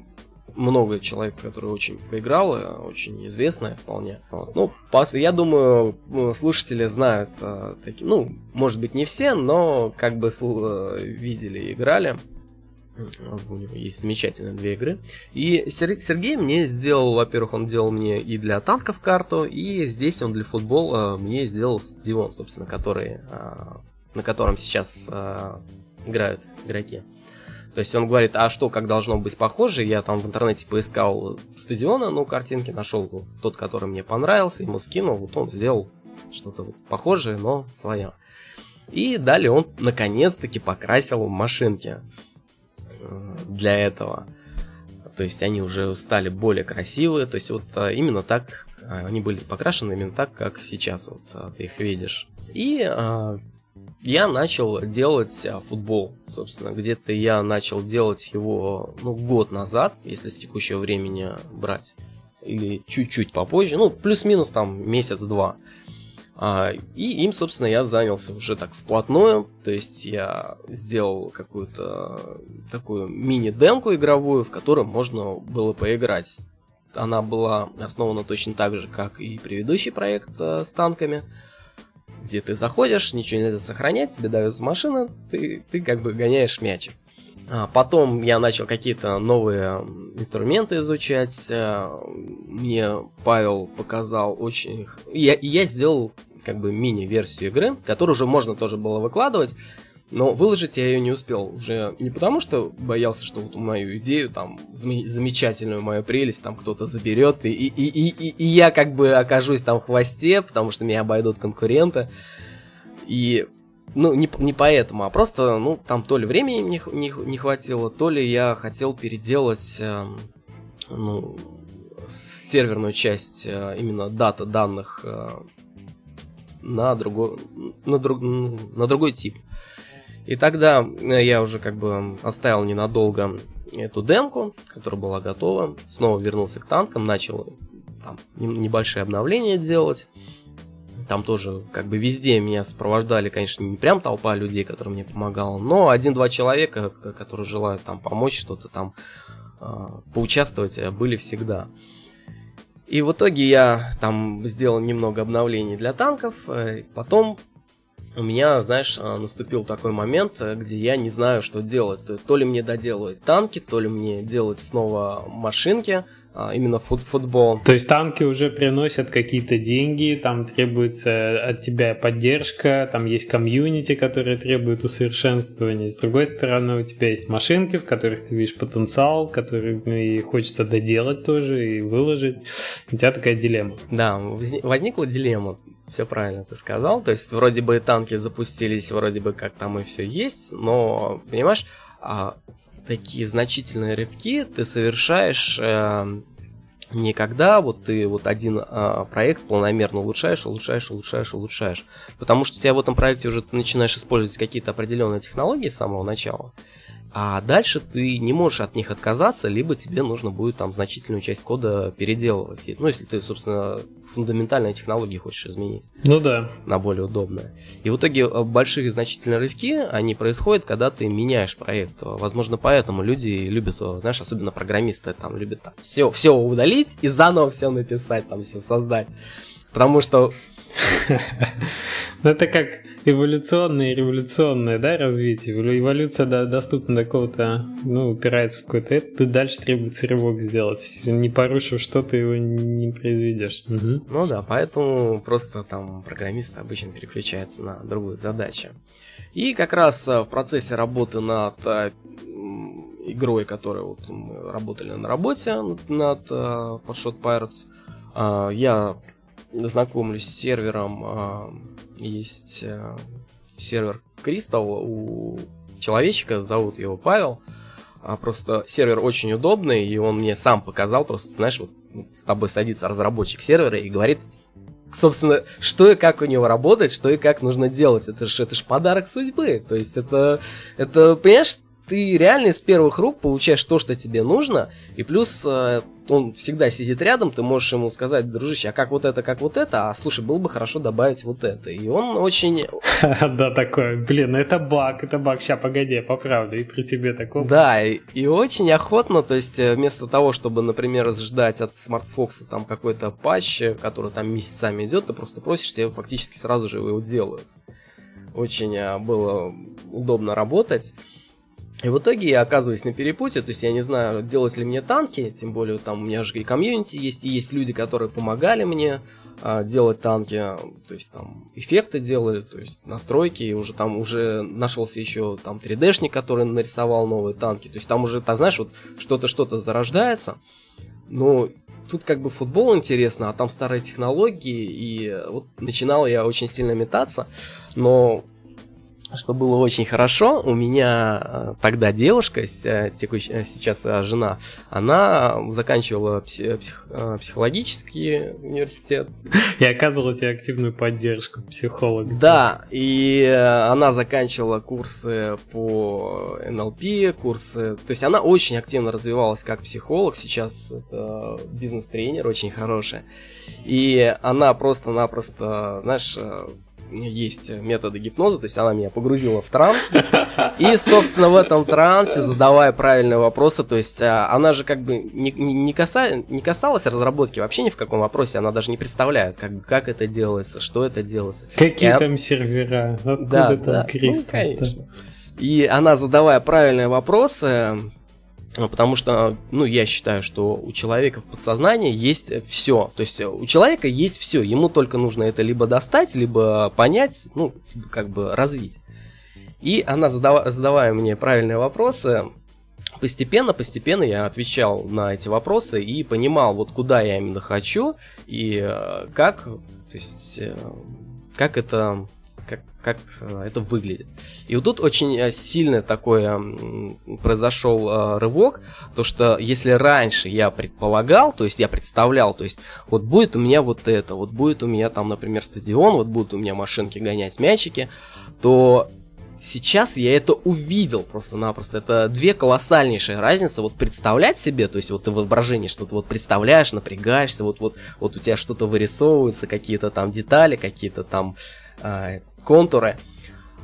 много человек, которые очень поиграл, очень известная вполне. Вот. Ну, я думаю, слушатели знают, э, такие, ну, может быть, не все, но как бы э, видели и играли. У него есть замечательные две игры. И Сергей мне сделал, во-первых, он делал мне и для танков карту, и здесь он для футбола мне сделал стадион, собственно, который, а, на котором сейчас играют игроки. То есть он говорит, а что, как должно быть похоже? Я там в интернете поискал стадиона, ну, картинки, нашел тот, который мне понравился, ему скинул, вот он сделал что-то похожее, но свое. И далее он наконец-таки покрасил машинки для этого. То есть они уже стали более красивые. То есть вот а, именно так а, они были покрашены именно так, как сейчас вот ты их видишь. И я начал делать футбол, собственно. Где-то я начал делать его, ну, год назад, если с текущего времени брать. Или чуть-чуть попозже, ну, плюс-минус там месяц-два. А, и им, собственно, я занялся уже так вплотную. То есть я сделал какую-то такую мини-демку игровую, в которой можно было поиграть. Она была основана точно так же, как и предыдущий проект э, с танками где ты заходишь, ничего нельзя сохранять, тебе дается машина, ты, ты как бы гоняешь мячик. А потом я начал какие-то новые инструменты изучать. Э, мне Павел показал очень... Я, я сделал как бы мини-версию игры, которую уже можно тоже было выкладывать. Но выложить я ее не успел уже не потому, что боялся, что вот мою идею, там, замечательную мою прелесть, там кто-то заберет, и, и, и, и, и я как бы окажусь там в хвосте, потому что меня обойдут конкуренты. И, ну, не, не поэтому, а просто, ну, там то ли времени не, не, не хватило, то ли я хотел переделать, э, ну, серверную часть э, именно дата данных э, на другой, на, друг, на другой тип. И тогда э, я уже как бы оставил ненадолго эту демку, которая была готова, снова вернулся к танкам, начал там небольшие обновления делать. Там тоже как бы везде меня сопровождали, конечно, не прям толпа людей, которая мне помогала, но один-два человека, которые желают там помочь, что-то там э, поучаствовать, э, были всегда. И в итоге я там сделал немного обновлений для танков, э, потом у меня, знаешь, а, наступил такой момент, э, где я не знаю, что делать. То ли мне доделывать танки, то ли мне делать снова машинки, а, именно фут футбол. То есть танки уже приносят какие-то деньги, там требуется от тебя поддержка, там есть комьюнити, которые требуют усовершенствования. С другой стороны, у тебя есть машинки, в которых ты видишь потенциал, который ну, и хочется доделать тоже и выложить. У тебя такая дилемма. Да, возникла дилемма. Все правильно ты сказал. То есть вроде бы танки запустились, вроде бы как там и все есть, но, понимаешь, а, такие значительные рывки ты совершаешь э, не когда вот ты вот один э, проект планомерно улучшаешь, улучшаешь, улучшаешь, улучшаешь. Потому что у тебя в этом проекте уже ты начинаешь использовать какие-то определенные технологии с самого начала. А дальше ты не можешь от них отказаться, либо тебе нужно будет там значительную часть кода переделывать. Ну, если ты, собственно, фундаментальные технологии хочешь изменить. Ну да. На более удобное. И в итоге э, большие значительные рывки, они происходят, когда ты меняешь проект. Возможно, поэтому люди любят, э, знаешь, особенно программисты, там, любят там, все, все удалить и заново все написать, там, все создать. Потому что... Ну, это как эволюционное и революционное, да, развитие. Эволюция да, доступна до какого-то, ну, упирается в какой-то это, ты дальше требуется рывок сделать. Не порушив что-то, его не произведешь. Угу. Ну да, поэтому просто там программисты обычно переключаются на другую задачу. И как раз э, в процессе работы над э, игрой, которой вот мы работали на работе над uh, Podshot Pirates, я знакомлюсь с сервером есть э, сервер Crystal у человечка, зовут его Павел. А просто сервер очень удобный, и он мне сам показал, просто, знаешь, вот с тобой садится разработчик сервера и говорит, собственно, что и как у него работает, что и как нужно делать. Это же это ж подарок судьбы. То есть это, это, понимаешь, ты реально с первых рук получаешь то, что тебе нужно, и плюс э, он всегда сидит рядом, ты можешь ему сказать, дружище, а как вот это, как вот это, а слушай, было бы хорошо добавить вот это. И он очень... Да, такой, блин, ну это баг, это баг, сейчас, погоди, поправлю, и при тебе такого. Да, и очень охотно, то есть э, вместо того, чтобы, например, ждать от SmartFox там какой-то патч, который там месяцами идет, ты просто просишь, тебе фактически сразу же его делают. Очень э, было удобно работать. И в итоге я оказываюсь на перепуте, то есть я не знаю, делать ли мне танки, тем более там у меня же и комьюнити есть, и есть люди, которые помогали мне а, делать танки, то есть там эффекты делали, то есть настройки, и уже там уже нашелся еще там 3D-шник, который нарисовал новые танки, то есть там уже, так знаешь, вот что-то что-то зарождается, но тут как бы футбол интересно, а там старые технологии, и вот начинал я очень сильно метаться, но что было очень хорошо. У меня э, тогда девушка, э, текущ... Э, сейчас жена, она заканчивала псих... психологический университет. И оказывала тебе активную поддержку психолога. Да, и она заканчивала курсы по НЛП, курсы... То есть она очень активно развивалась как психолог, сейчас это бизнес-тренер очень хорошая. И она просто-напросто, знаешь, есть методы гипноза, то есть она меня погрузила в транс. И, собственно, в этом трансе, задавая правильные вопросы, то есть а, она же как бы не, не, каса, не касалась разработки вообще ни в каком вопросе, она даже не представляет, как, как это делается, что это делается. Какие и там сервера, откуда да, там да. Ну, конечно. И она, задавая правильные вопросы, потому что, ну, я считаю, что у человека в подсознании есть все. То есть у человека есть все. Ему только нужно это либо достать, либо понять, ну, как бы развить. И она, задава, задавая мне правильные вопросы, постепенно, постепенно я отвечал на эти вопросы и понимал, вот куда я именно хочу и э, как, то есть, э, как это как, как э, это выглядит. И вот тут очень э, сильно такой произошел э, рывок, то что если раньше я предполагал, то есть я представлял, то есть вот будет у меня вот это, вот будет у меня там, например, стадион, вот будут у меня машинки гонять мячики, то сейчас я это увидел просто-напросто. Это две колоссальнейшие разницы. Вот представлять себе, то есть вот ты в воображении что-то вот представляешь, напрягаешься, вот, вот, вот у тебя что-то вырисовывается, какие-то там детали, какие-то там э, контуры.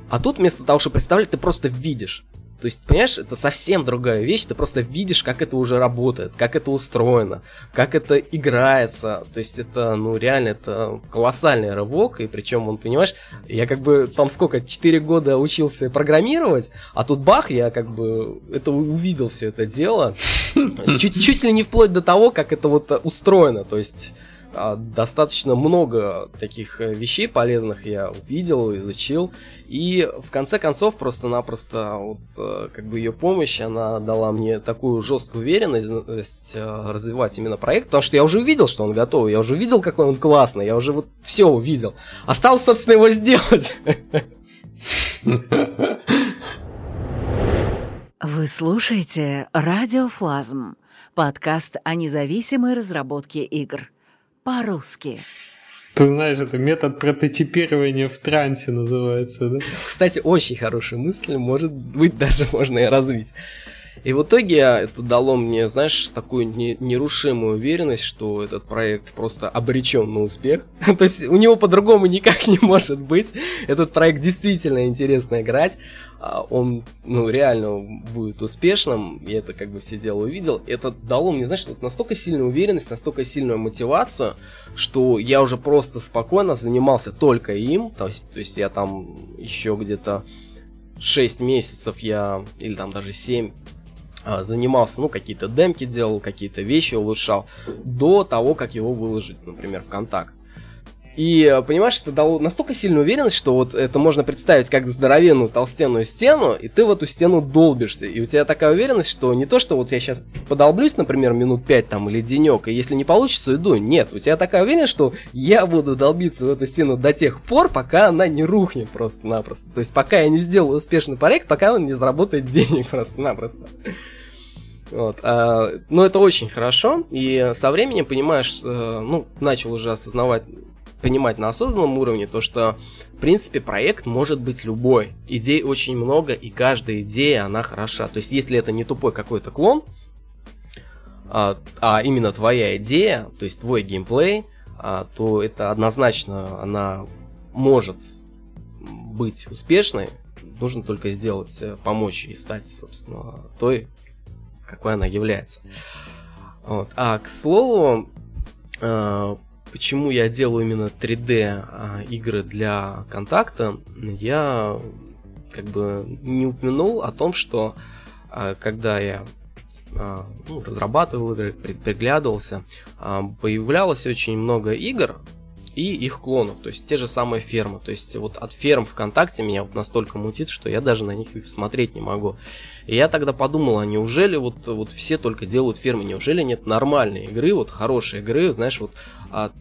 А тут вместо того, чтобы представлять, ты просто видишь. То есть, понимаешь, это совсем другая вещь, ты просто видишь, как это уже работает, как это устроено, как это играется. То есть это, ну, реально, это колоссальный рывок, и причем, он, понимаешь, я как бы там сколько, 4 года учился программировать, а тут бах, я как бы это увидел все это дело, чуть, чуть ли не вплоть до того, как это вот устроено, то есть достаточно много таких э, вещей полезных я увидел, изучил. И в конце концов, просто-напросто, вот, э, как бы ее помощь, она дала мне такую жесткую уверенность э, развивать именно проект, потому что я уже увидел, что он готов, я уже увидел, какой он классный, я уже вот все увидел. Осталось, собственно, его сделать. Вы слушаете «Радиофлазм» – подкаст о независимой разработке игр – по-русски. Ты знаешь, это метод прототипирования в трансе называется, да? Кстати, очень хорошая мысль, может быть, даже можно и развить. И в итоге это дало мне, знаешь, такую нерушимую уверенность, что этот проект просто обречен на успех. То есть у него по-другому никак не может быть. Этот проект действительно интересно играть. А, он, ну, реально будет успешным, я это как бы все дело увидел, это дало мне, знаешь, вот настолько сильную уверенность, настолько сильную мотивацию, что я уже просто спокойно занимался только им, то есть, то есть я там еще где-то 6 месяцев я, или там даже 7, а, занимался, ну, какие-то демки делал, какие-то вещи улучшал, до того, как его выложить, например, в контакт. И, э, понимаешь, это дало настолько сильную уверенность, что вот это можно представить как здоровенную толстенную стену, и ты в эту стену долбишься. И у тебя такая уверенность, что не то, что вот я сейчас подолблюсь, например, минут пять там или денек, и если не получится, иду. Нет, у тебя такая уверенность, что я буду долбиться в эту стену до тех пор, пока она не рухнет просто-напросто. То есть пока я не сделаю успешный проект, пока он не заработает денег просто-напросто. Вот, а, но это очень хорошо, и со временем понимаешь, э, ну, начал уже осознавать понимать на осознанном уровне, то что, в принципе, проект может быть любой. Идей очень много, и каждая идея, она хороша. То есть, если это не тупой какой-то клон, а, а именно твоя идея, то есть твой геймплей, а, то это однозначно она может быть успешной. Нужно только сделать, э, помочь и стать, собственно, той, какой она является. Вот. А к слову, э, почему я делаю именно 3D а, игры для контакта, я как бы не упомянул о том, что а, когда я а, ну, разрабатывал игры, приглядывался, появлялось очень много игр и их клонов, то есть те же самые фермы. То есть вот от ферм ВКонтакте меня вот настолько мутит, что я даже на них смотреть не могу. И я тогда подумал, а неужели вот, вот все только делают фермы, неужели нет нормальной игры, вот хорошей игры, знаешь, вот а,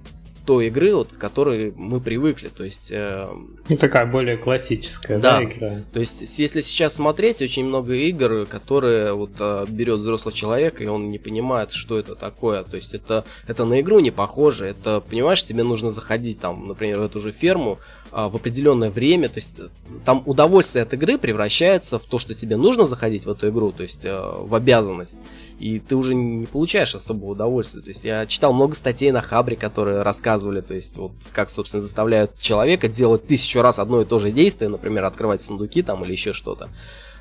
той игры, вот, к которой мы привыкли. То есть... Э, ну, такая более классическая, да, да игра. То есть, если сейчас смотреть, очень много игр, которые вот э, берет взрослый человек, и он не понимает, что это такое. То есть, это, это на игру не похоже. Это, понимаешь, тебе нужно заходить там, например, в эту же ферму, в определенное время, то есть э, там удовольствие от игры превращается в то, что тебе нужно заходить в эту игру, то есть э, в обязанность, и ты уже не получаешь особого удовольствия. То есть я читал много статей на Хабре, которые рассказывали, то есть вот как, собственно, заставляют человека делать тысячу раз одно и то же действие, например, открывать сундуки там или еще что-то.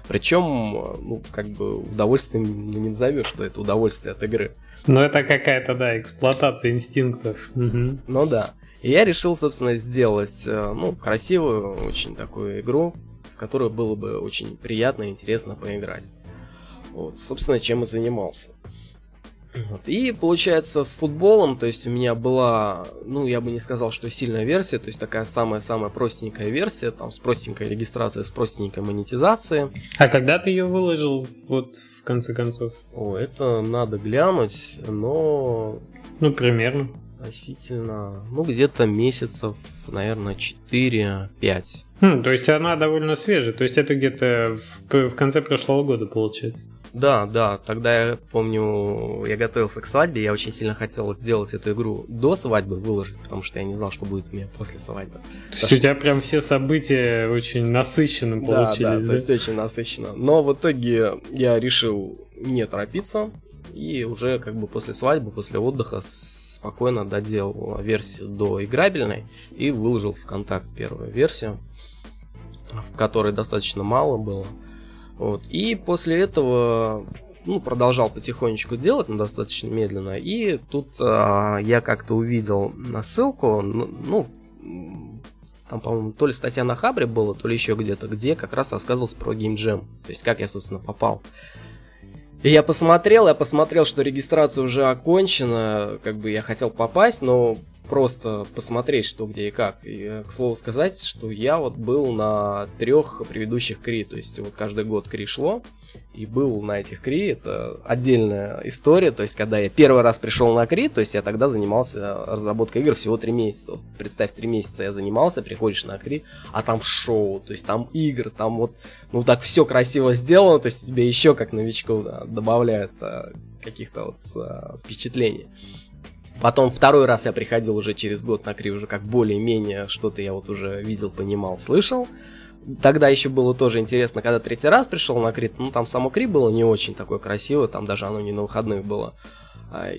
Причем, э, ну, как бы удовольствием ну, не назовешь, что это удовольствие от игры. Ну, это какая-то, да, эксплуатация инстинктов. Угу. Ну да. И я решил, собственно, сделать, э, ну, красивую, очень такую игру, в которую было бы очень приятно и интересно поиграть. Вот, собственно, чем и занимался. Вот. И получается с футболом, то есть у меня была, ну я бы не сказал, что сильная версия, то есть такая самая-самая простенькая версия, там с простенькой регистрацией, с простенькой монетизацией. А когда ты ее выложил, вот в конце концов? О, это надо глянуть, но... Ну, примерно относительно, ну, где-то месяцев, наверное, 4-5. Хм, то есть она довольно свежая, то есть это где-то в, в конце прошлого года получается. Да, да, тогда я помню, я готовился к свадьбе, я очень сильно хотел сделать эту игру до свадьбы, выложить, потому что я не знал, что будет у меня после свадьбы. То есть у тебя прям все события очень насыщенным получились, да? Да, да, то есть очень насыщенно. Но в итоге я решил не торопиться, и уже как бы после свадьбы, после отдыха спокойно доделал версию до играбельной и выложил в контакт первую версию, в которой достаточно мало было. Вот. И после этого ну, продолжал потихонечку делать, но достаточно медленно. И тут а, я как-то увидел ссылку, ну, ну, там, по-моему, то ли статья на Хабре была, то ли еще где-то, где как раз рассказывался про Jam. То есть, как я, собственно, попал и я посмотрел, я посмотрел, что регистрация уже окончена, как бы я хотел попасть, но просто посмотреть, что где и как. И, э, к слову сказать, что я вот был на трех предыдущих КРИ, то есть вот каждый год КРИ шло, и был на этих КРИ, это отдельная история, то есть когда я первый раз пришел на КРИ, то есть я тогда занимался разработкой игр всего три месяца. Вот, представь, три месяца я занимался, приходишь на КРИ, а там шоу, то есть там игры, там вот, ну так все красиво сделано, то есть тебе еще как новичку да, добавляют а, каких-то вот а, впечатлений. Потом второй раз я приходил уже через год на Кри, уже как более-менее что-то я вот уже видел, понимал, слышал. Тогда еще было тоже интересно, когда третий раз пришел на Крит, ну там само Кри было не очень такое красивое, там даже оно не на выходных было. А,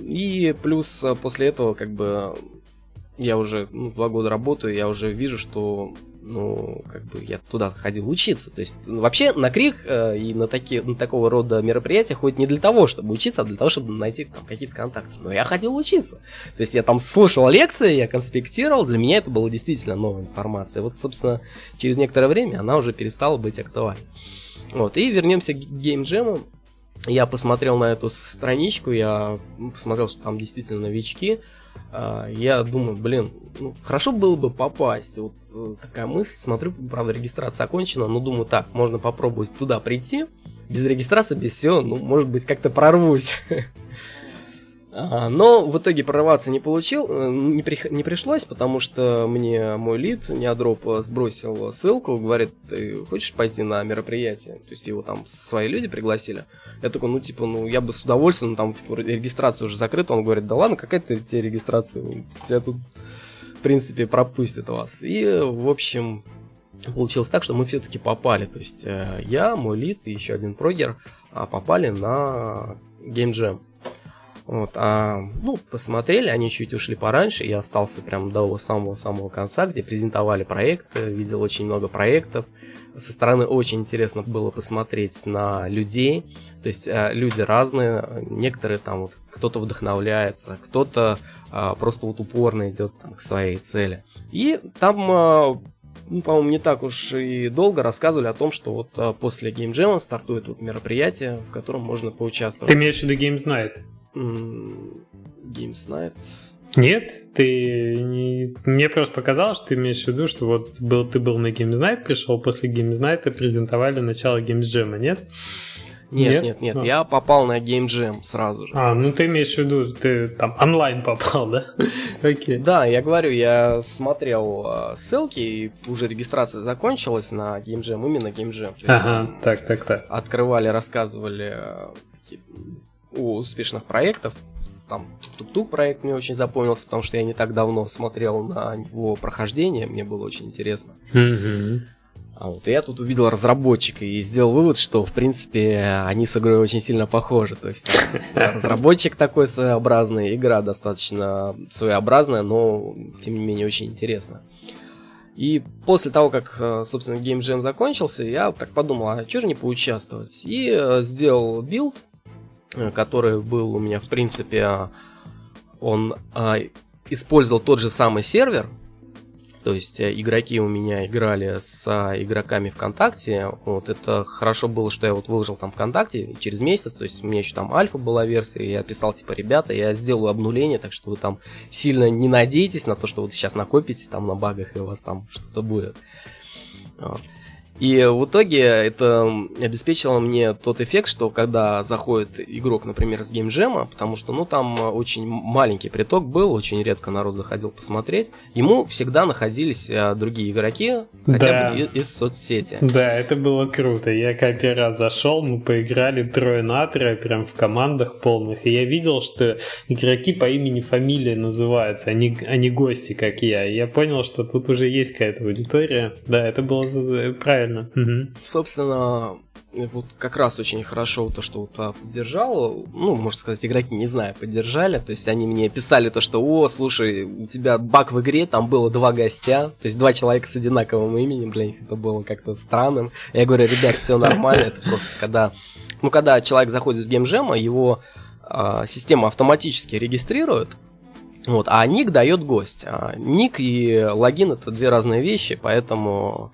и плюс э, после этого как бы я уже ну, два года работаю, я уже вижу, что ну, как бы я туда ходил учиться. То есть, ну, вообще на крик э, и на, такие, на такого рода мероприятия ходит не для того, чтобы учиться, а для того, чтобы найти там какие-то контакты. Но я ходил учиться. То есть, я там слушал лекции, я конспектировал, для меня это было действительно новая информация. Вот, собственно, через некоторое время она уже перестала быть актуальной. Вот, и вернемся к геймджему. Я посмотрел на эту страничку, я посмотрел, что там действительно новички. А, я думаю, блин, ну, хорошо было бы попасть. Вот э, такая мысль. Смотрю, правда, регистрация окончена, но думаю, так, можно попробовать туда прийти. Без регистрации, без всего, ну, может быть, как-то прорвусь. А, но в итоге прорваться не получил, э, не, при, не пришлось, потому что мне мой лид, Неодроп, сбросил ссылку, говорит, ты хочешь пойти на мероприятие? То есть его там свои люди пригласили. Я такой, ну, типа, ну, я бы с удовольствием, там, типа, регистрация уже закрыта. Он говорит, да ладно, какая-то тебе регистрация, тебя тут, в принципе, пропустят вас. И, в общем, получилось так, что мы все-таки попали. То есть э, я, мой лид и еще один прогер а, попали на Game Jam. Вот, а, ну, посмотрели, они чуть ушли пораньше, я остался прям до самого-самого конца, где презентовали проекты, видел очень много проектов. Со стороны очень интересно было посмотреть на людей, то есть э, люди разные, некоторые там вот кто-то вдохновляется, кто-то э, просто вот упорно идет там, к своей цели. И там э, ну, по-моему, не так уж и долго рассказывали о том, что вот а, после Game Jam стартует вот мероприятие, в котором можно поучаствовать. Ты имеешь в виду Games Night? Games Night. Нет, ты не... Мне просто показалось, что ты имеешь в виду, что вот был, ты был на Games Night, пришел после Games Night, презентовали начало Games Jam, нет? Нет, Нет? нет, нет, А. я попал на Game Jam сразу же. А, ну ты имеешь в виду, ты там онлайн попал, да? Окей. Да, я говорю, я смотрел э, ссылки, и уже регистрация закончилась на Game Jam, именно Game Jam. Ага, так, так, так. Открывали, рассказывали э, о успешных проектах. Там Тук-Тук-Тук проект мне очень запомнился, потому что я не так давно смотрел на его прохождение, мне было очень интересно. А вот я тут увидел разработчика и сделал вывод, что, в принципе, они с игрой очень сильно похожи. То есть там, разработчик такой своеобразный, игра достаточно своеобразная, но, тем не менее, очень интересная. И после того, как, э, собственно, Game Jam закончился, я так подумал, а что же не поучаствовать? И э, сделал build, который был у меня, в принципе, э, он э, использовал тот же самый сервер, то есть э, игроки у меня играли с э, игроками ВКонтакте. Вот это хорошо было, что я вот выложил там ВКонтакте через месяц. То есть у меня еще там альфа была версия. Я писал типа, ребята, я сделаю обнуление, так что вы там сильно не надейтесь на то, что вот сейчас накопите там на багах и у вас там что-то будет. Вот. И в итоге это обеспечило мне тот эффект, что когда заходит игрок, например, с геймджема, потому что, ну, там очень маленький приток был, очень редко народ заходил посмотреть, ему всегда находились а, другие игроки, хотя Да. бы из, соцсети. Да, это было круто. Я как первый раз зашел, мы поиграли трое на трое, прям в командах полных. И я видел, что игроки по имени фамилии называются, а не, а гости, как я. И я понял, что тут уже есть какая-то аудитория. Да, это было за- правильно. Мгм. Собственно, вот как раз очень хорошо то, что вот поддержало, ну, можно сказать, игроки, не знаю, поддержали, то есть они мне писали то, что, о, слушай, у тебя баг в игре, там было два гостя, то есть два человека с одинаковым именем, для них это было как-то странным. Я говорю, ребят, все нормально, это просто когда, ну, когда человек заходит в геймджема, его а, система автоматически регистрирует, вот, а ник дает гость. А ник и логин это две разные вещи, поэтому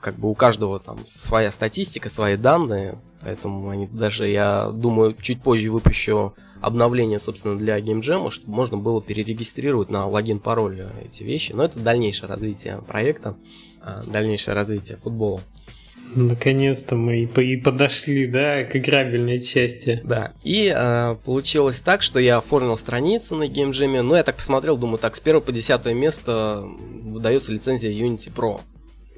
как бы у каждого там своя статистика, свои данные, поэтому они даже, я думаю, чуть позже выпущу обновление, собственно, для геймджема, чтобы можно было перерегистрировать на логин-пароль эти вещи. Но это дальнейшее развитие проекта, а, дальнейшее развитие футбола. Наконец-то мы и подошли, да, к играбельной части. Да, и э, получилось так, что я оформил страницу на геймджеме, ну, я так посмотрел, думаю, так, с 1 по 10 место выдается лицензия Unity Pro.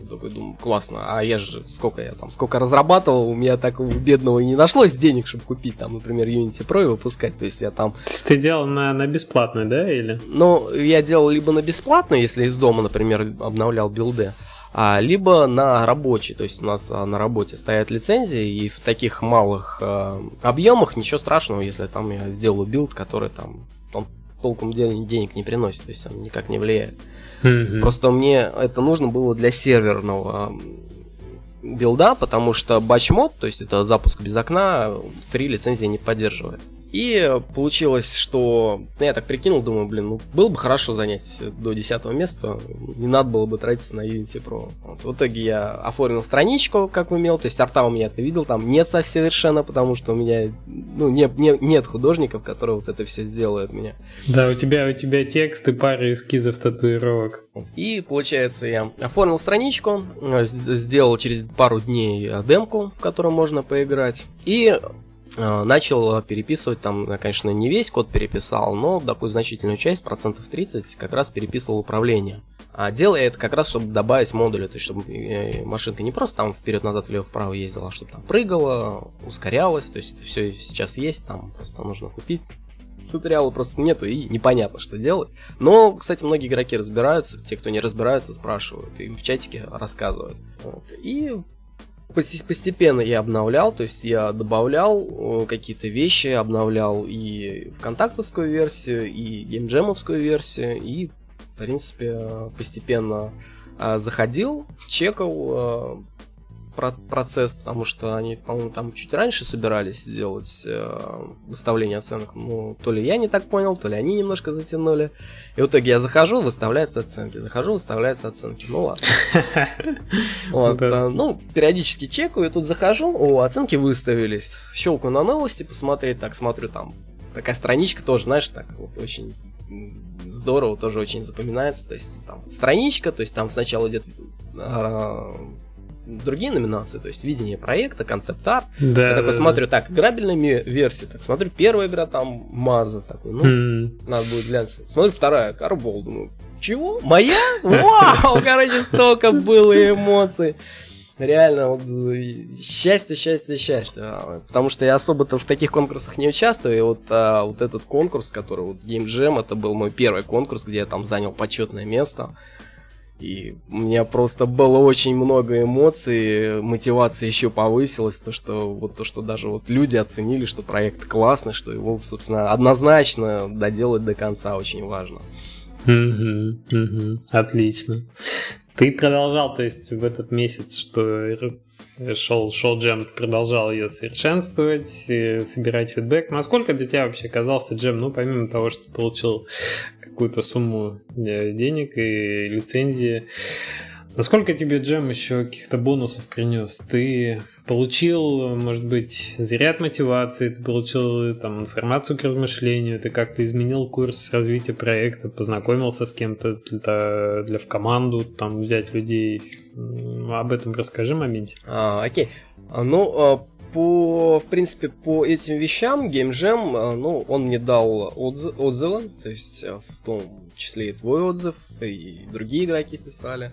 Такой думаю, классно, а я же сколько я там, сколько разрабатывал, у меня так у бедного и не нашлось денег, чтобы купить там, например, Unity Pro и выпускать, то есть я там То есть ты делал на, на бесплатной, да, или? ну, я делал либо на бесплатно, если из дома, например, обновлял билды, а, либо на рабочий. То есть у нас а, на работе стоят лицензии, и в таких малых а, объемах ничего страшного, если там я сделаю build, который там он толком ден- денег не приносит, то есть он никак не влияет. Мгм. Просто мне это нужно было для серверного build а, потому что batch mode, то есть это запуск без окна, free лицензия не поддерживает. И получилось, что я так прикинул, думаю, блин, ну было бы хорошо занять до 10 места, не надо было бы тратиться на Unity Pro. Вот, в итоге я оформил страничку, как умел, то есть арта у меня ты видел, там нет со- совершенно, потому что у меня ну, не, не- нет художников, которые вот это все сделают меня. Да, у тебя, у тебя текст и пара эскизов татуировок. И, получается, я оформил страничку, э, сделал через пару дней демку, в которой можно поиграть, и начал переписывать там, я, конечно, не весь код переписал, но такую значительную часть, процентов 30, как раз переписывал управление. А делал я это как раз, чтобы добавить модули, то есть чтобы э, машинка не просто там вперед-назад, влево-вправо ездила, а чтобы там прыгала, ускорялась, то есть это все сейчас есть, там просто нужно купить. Туториала просто нету и непонятно, что делать. Но, кстати, многие игроки разбираются, те, кто не разбираются, спрашивают, и в чатике рассказывают. Вот. И постепенно я обновлял, то есть я добавлял э, какие-то вещи, обновлял и вконтактовскую версию, и геймджемовскую версию, и, в принципе, постепенно э, заходил, чекал э, про- процесс, потому что они, по-моему, там чуть раньше собирались сделать э, выставление оценок. Ну, то ли я не так понял, то ли они немножко затянули. И в итоге я захожу, выставляются оценки. Захожу, выставляются оценки. Ну ладно. Вот, а, ну, периодически чекаю, тут захожу, о, оценки выставились. Щелкаю на новости, посмотреть, так, смотрю, там такая страничка тоже, знаешь, так вот очень здорово, тоже очень запоминается. То есть там страничка, то есть там сначала идет а, другие номинации, то есть видение проекта, концепт-арт. Да, Я да, такой да. смотрю, так, играбельная ми- версия, так, смотрю, первая игра там Маза, такой, ну, М. надо будет глянуть. Смотрю, вторая, Карбол, думаю, чего? Моя? Вау! Короче, столько было эмоций. Реально, вот счастье, счастье, счастье. А, Потому что я особо-то в таких конкурсах не участвую. И вот, а, вот этот конкурс, который вот Game Jam, это был мой первый конкурс, где я там занял почетное место. И у меня просто было очень много эмоций, мотивация еще повысилась, то что вот то, что даже вот люди оценили, что проект классный, что его, собственно, однозначно доделать до конца очень важно. Мгм, мгм. Отлично. Ты продолжал, то есть в этот месяц, что шел, шел джем, ты продолжал ее совершенствовать, э, собирать фидбэк. Насколько для тебя вообще оказался джем, ну, помимо того, что получил какую-то сумму э, денег и лицензии, насколько тебе джем еще каких-то бонусов принес? Ты получил, может быть, заряд мотивации, ты получил там информацию к размышлению, ты как-то изменил курс развития проекта, познакомился с кем-то для, для в команду, там взять людей. Об этом расскажи моменте. А, окей. А, Ну, а, по, в принципе, по этим вещам Game Jam, а, ну, он мне дал отзы- отзывы, то есть в том числе и твой отзыв, и другие игроки писали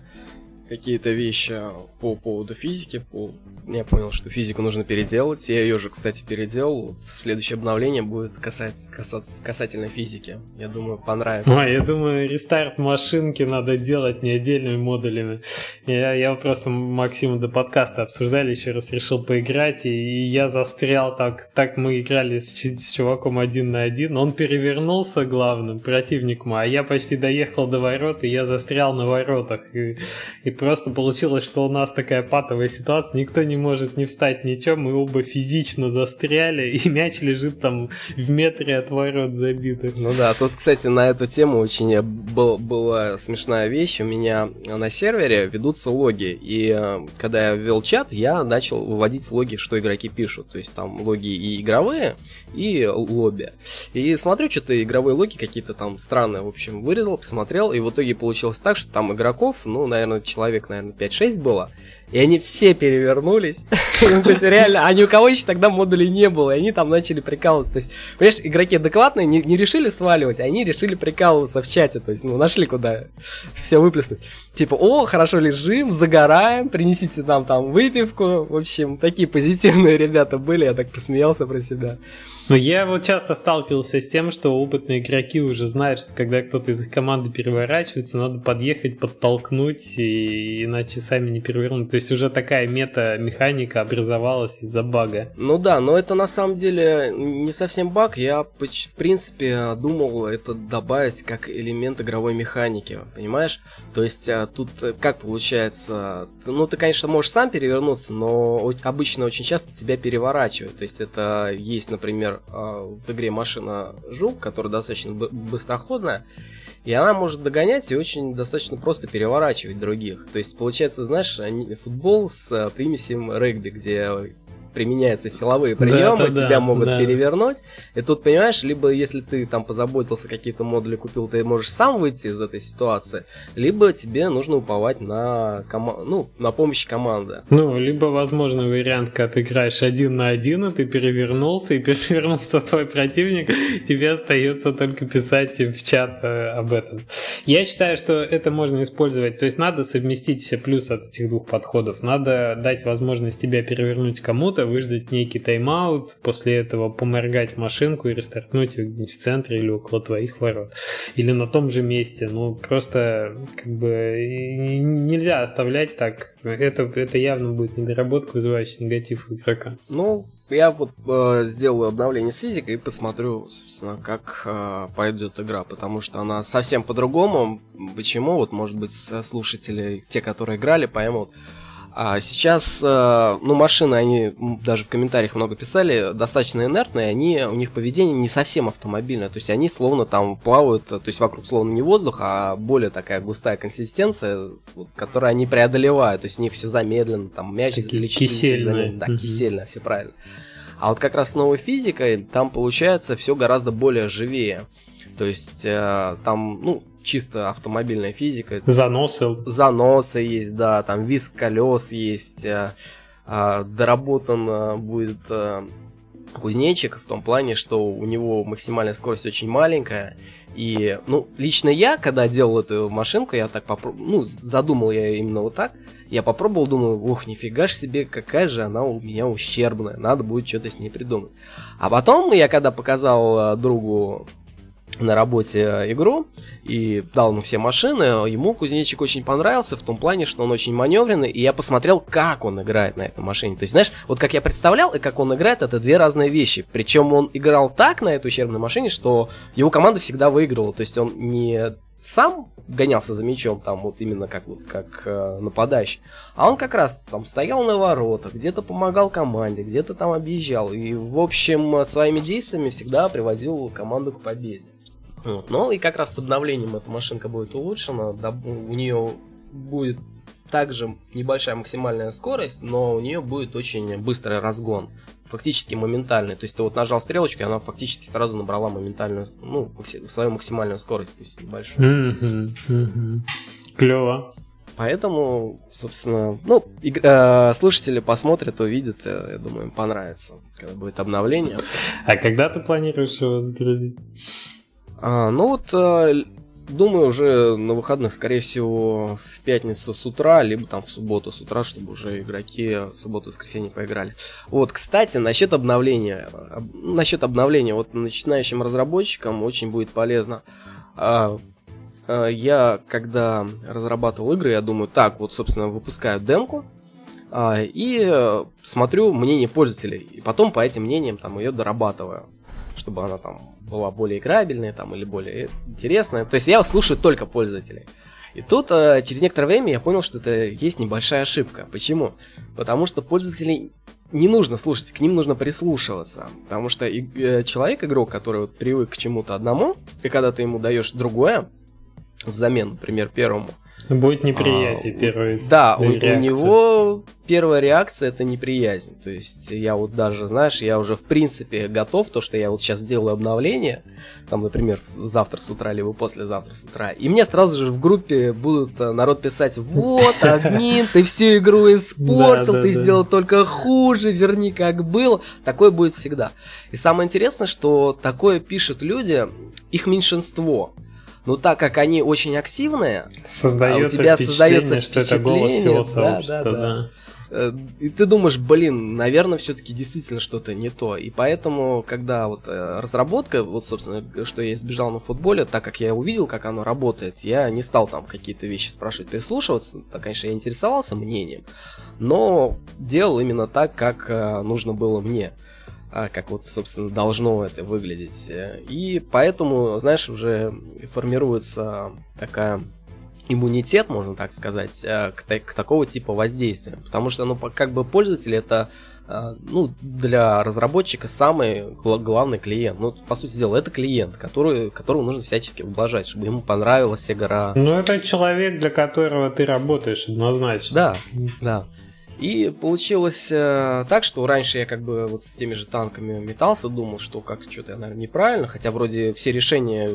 какие-то вещи по поводу физики. По... Я понял, что физику нужно переделать. Я ее же, кстати, переделал. Вот следующее обновление будет касаться, касаться, касательно физики. Я думаю, понравится. А, я думаю, рестарт машинки надо делать не отдельными модулями. Я, я просто Максиму до подкаста обсуждали, еще раз решил поиграть, и я застрял так. Так мы играли с, с чуваком один на один. Он перевернулся главным противником, а я почти доехал до ворот, и я застрял на воротах. И, и просто получилось, что у нас такая патовая ситуация, никто не может не встать ничего, мы оба физично застряли, и мяч лежит там в метре от ворот забитых. Ну да, тут, кстати, на эту тему очень был, была смешная вещь. У меня на сервере ведутся логи, и э, когда я ввел чат, я начал выводить логи, что игроки пишут. То есть там логи и игровые, и лобби. И смотрю, что-то игровые логи какие-то там странные, в общем, вырезал, посмотрел, и в итоге получилось так, что там игроков, ну, наверное, человек, наверное, 5-6 было, и они все перевернулись. Ну, То есть, реально, а ни у кого еще тогда модулей не было, и они там начали прикалываться. То есть, понимаешь, игроки адекватные не, не решили сваливать, а они решили прикалываться в чате. То есть, ну, нашли куда все выплеснуть. Типа, о, хорошо лежим, загораем, принесите нам там выпивку. В общем, такие позитивные ребята были, я так посмеялся про себя. Ну, я вот часто сталкивался с тем, что опытные игроки уже знают, что когда кто-то из их команды переворачивается, надо подъехать, подтолкнуть, и иначе сами не перевернут. То есть уже такая мета-механика образовалась из-за бага. Ну да, но это на самом деле не совсем баг. Я, в принципе, думал это добавить как элемент игровой механики, понимаешь? То есть а, тут э, как получается? Ну, ты, конечно, можешь сам перевернуться, но обычно очень часто тебя переворачивают. То есть это есть, например, а, в игре машина Жук, которая достаточно бы- быстроходная. И она может догонять и очень достаточно просто переворачивать других. То есть, получается, знаешь, футбол с э, примесью регби, где применяются силовые Да, приемы, да, да, тебя могут да. перевернуть. И тут, понимаешь, либо если ты там позаботился, какие-то модули купил, ты можешь сам выйти из этой ситуации, либо тебе нужно уповать на, кома- ну, на помощь команды. Ну, либо возможный вариант, когда ты играешь один на один, и ты перевернулся, и перевернулся твой противник, тебе остается только писать в чат э, об этом. Я считаю, что это можно использовать, то есть надо совместить все плюсы от этих двух подходов. Надо дать возможность тебя перевернуть кому-то, выждать некий тайм-аут, после этого поморгать машинку и рестартнуть ее где-нибудь в центре или около твоих ворот. Или на том же месте. Ну, просто как бы нельзя оставлять так. Это, это явно будет недоработка, вызывающая негатив у игрока. Ну, я вот э, сделаю обновление с физикой и посмотрю, собственно, как э, пойдет игра, потому что она совсем по-другому. Почему? Вот, может быть, слушатели, те, которые играли, поймут. А сейчас, э, ну, машины, они даже в комментариях много писали, достаточно инертные, они, у них поведение не совсем автомобильное, то есть они словно там плавают, то есть вокруг словно не воздух, а более такая густая консистенция, вот, которую они преодолевают, то есть у них все замедленно, там мяч Такие кисельные. да, Мгм. кисельно, все правильно. А вот как раз с новой физикой там получается все гораздо более живее. То есть э, там, ну, чисто автомобильная физика. Заносы. Заносы есть, да, там виск колес есть, э, э, доработан э, будет кузнечик в том плане, что у него максимальная скорость очень маленькая. И, ну, лично я, когда делал эту машинку, я так попробовал, ну, задумал я именно вот так, я попробовал, думаю, ух, нифига ж себе, какая же она у меня ущербная, надо будет что-то с ней придумать. А потом я когда показал другу на работе э, игру и дал ему все машины, ему кузнечик очень понравился в том плане, что он очень маневренный, и я посмотрел, как он играет на этой машине. То есть, знаешь, вот как я представлял и как он играет, это две разные вещи. Причем он играл так на этой ущербной машине, что его команда всегда выигрывала. То есть он не сам гонялся за мячом, там вот именно как вот как э, нападающий, а он как раз там стоял на воротах, где-то помогал команде, где-то там объезжал и в общем своими действиями всегда приводил команду к победе. Вот. Ну и как раз с обновлением эта машинка будет улучшена, у нее будет также небольшая максимальная скорость, но у нее будет очень быстрый разгон. Фактически моментальный. То есть ты вот нажал стрелочку, и она фактически сразу набрала моментальную, ну, свою максимальную скорость, пусть небольшую. Клево. Поэтому, собственно, ну, и, э, слушатели посмотрят, увидят, э, я думаю, им понравится, когда будет обновление. А когда ты планируешь его загрузить? А, ну вот, э, думаю, уже на выходных, скорее всего, в пятницу с утра, либо там в субботу с утра, чтобы уже игроки в субботу-воскресенье поиграли. Вот, кстати, насчет обновления. Насчет обновления, вот начинающим разработчикам очень будет полезно. А, а, я, когда разрабатывал игры, я думаю, так, вот, собственно, выпускаю демку, а, и смотрю мнение пользователей, и потом по этим мнениям там ее дорабатываю чтобы она там была более играбельная там, или более интересная. То есть я слушаю только пользователей. И тут э, через некоторое время я понял, что это есть небольшая ошибка. Почему? Потому что пользователей не нужно слушать, к ним нужно прислушиваться. Потому что и, э, человек, игрок, который вот привык к чему-то одному, и когда ты ему даешь другое, взамен, например, первому, Будет неприятие а, первой Да, у, у него первая реакция это неприязнь. То есть я вот даже, знаешь, я уже в принципе готов, то, что я вот сейчас делаю обновление, там, например, завтра с утра, либо послезавтра с утра, и мне сразу же в группе будут э, народ писать, вот, админ, ты всю игру испортил, ты сделал только хуже, верни как было. Такое будет всегда. И самое интересное, что такое пишут люди, их меньшинство. Но так как они очень активные, создается а у тебя создается что это голос всего сообщества, да. да, да. Э, и ты думаешь, блин, наверное, все-таки действительно что-то не то. И поэтому, когда вот э, разработка, вот, собственно, что я избежал на футболе, так как я увидел, как оно работает, я не стал там какие-то вещи спрашивать, прислушиваться. Так, конечно, я интересовался мнением, но делал именно так, как э, нужно было мне. А, как вот, собственно, должно это выглядеть. И поэтому, знаешь, уже формируется такая иммунитет, можно так сказать, э, к, к такого типа воздействия. Потому что, ну, как бы пользователь это э, ну, для разработчика самый главный клиент. Ну, по сути дела, это клиент, который, которого нужно всячески ублажать, чтобы ему понравилась игра. Ну, это человек, для которого ты работаешь, однозначно. Да, да. И получилось э, так, что раньше я как бы вот с теми же танками метался, думал, что как что-то я, наверное, неправильно, хотя вроде все решения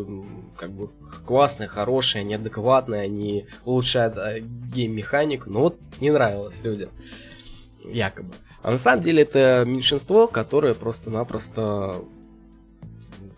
как бы классные, хорошие, неадекватные, они улучшают э, гейм-механику, но вот не нравилось людям, якобы. А на самом деле это меньшинство, которое просто-напросто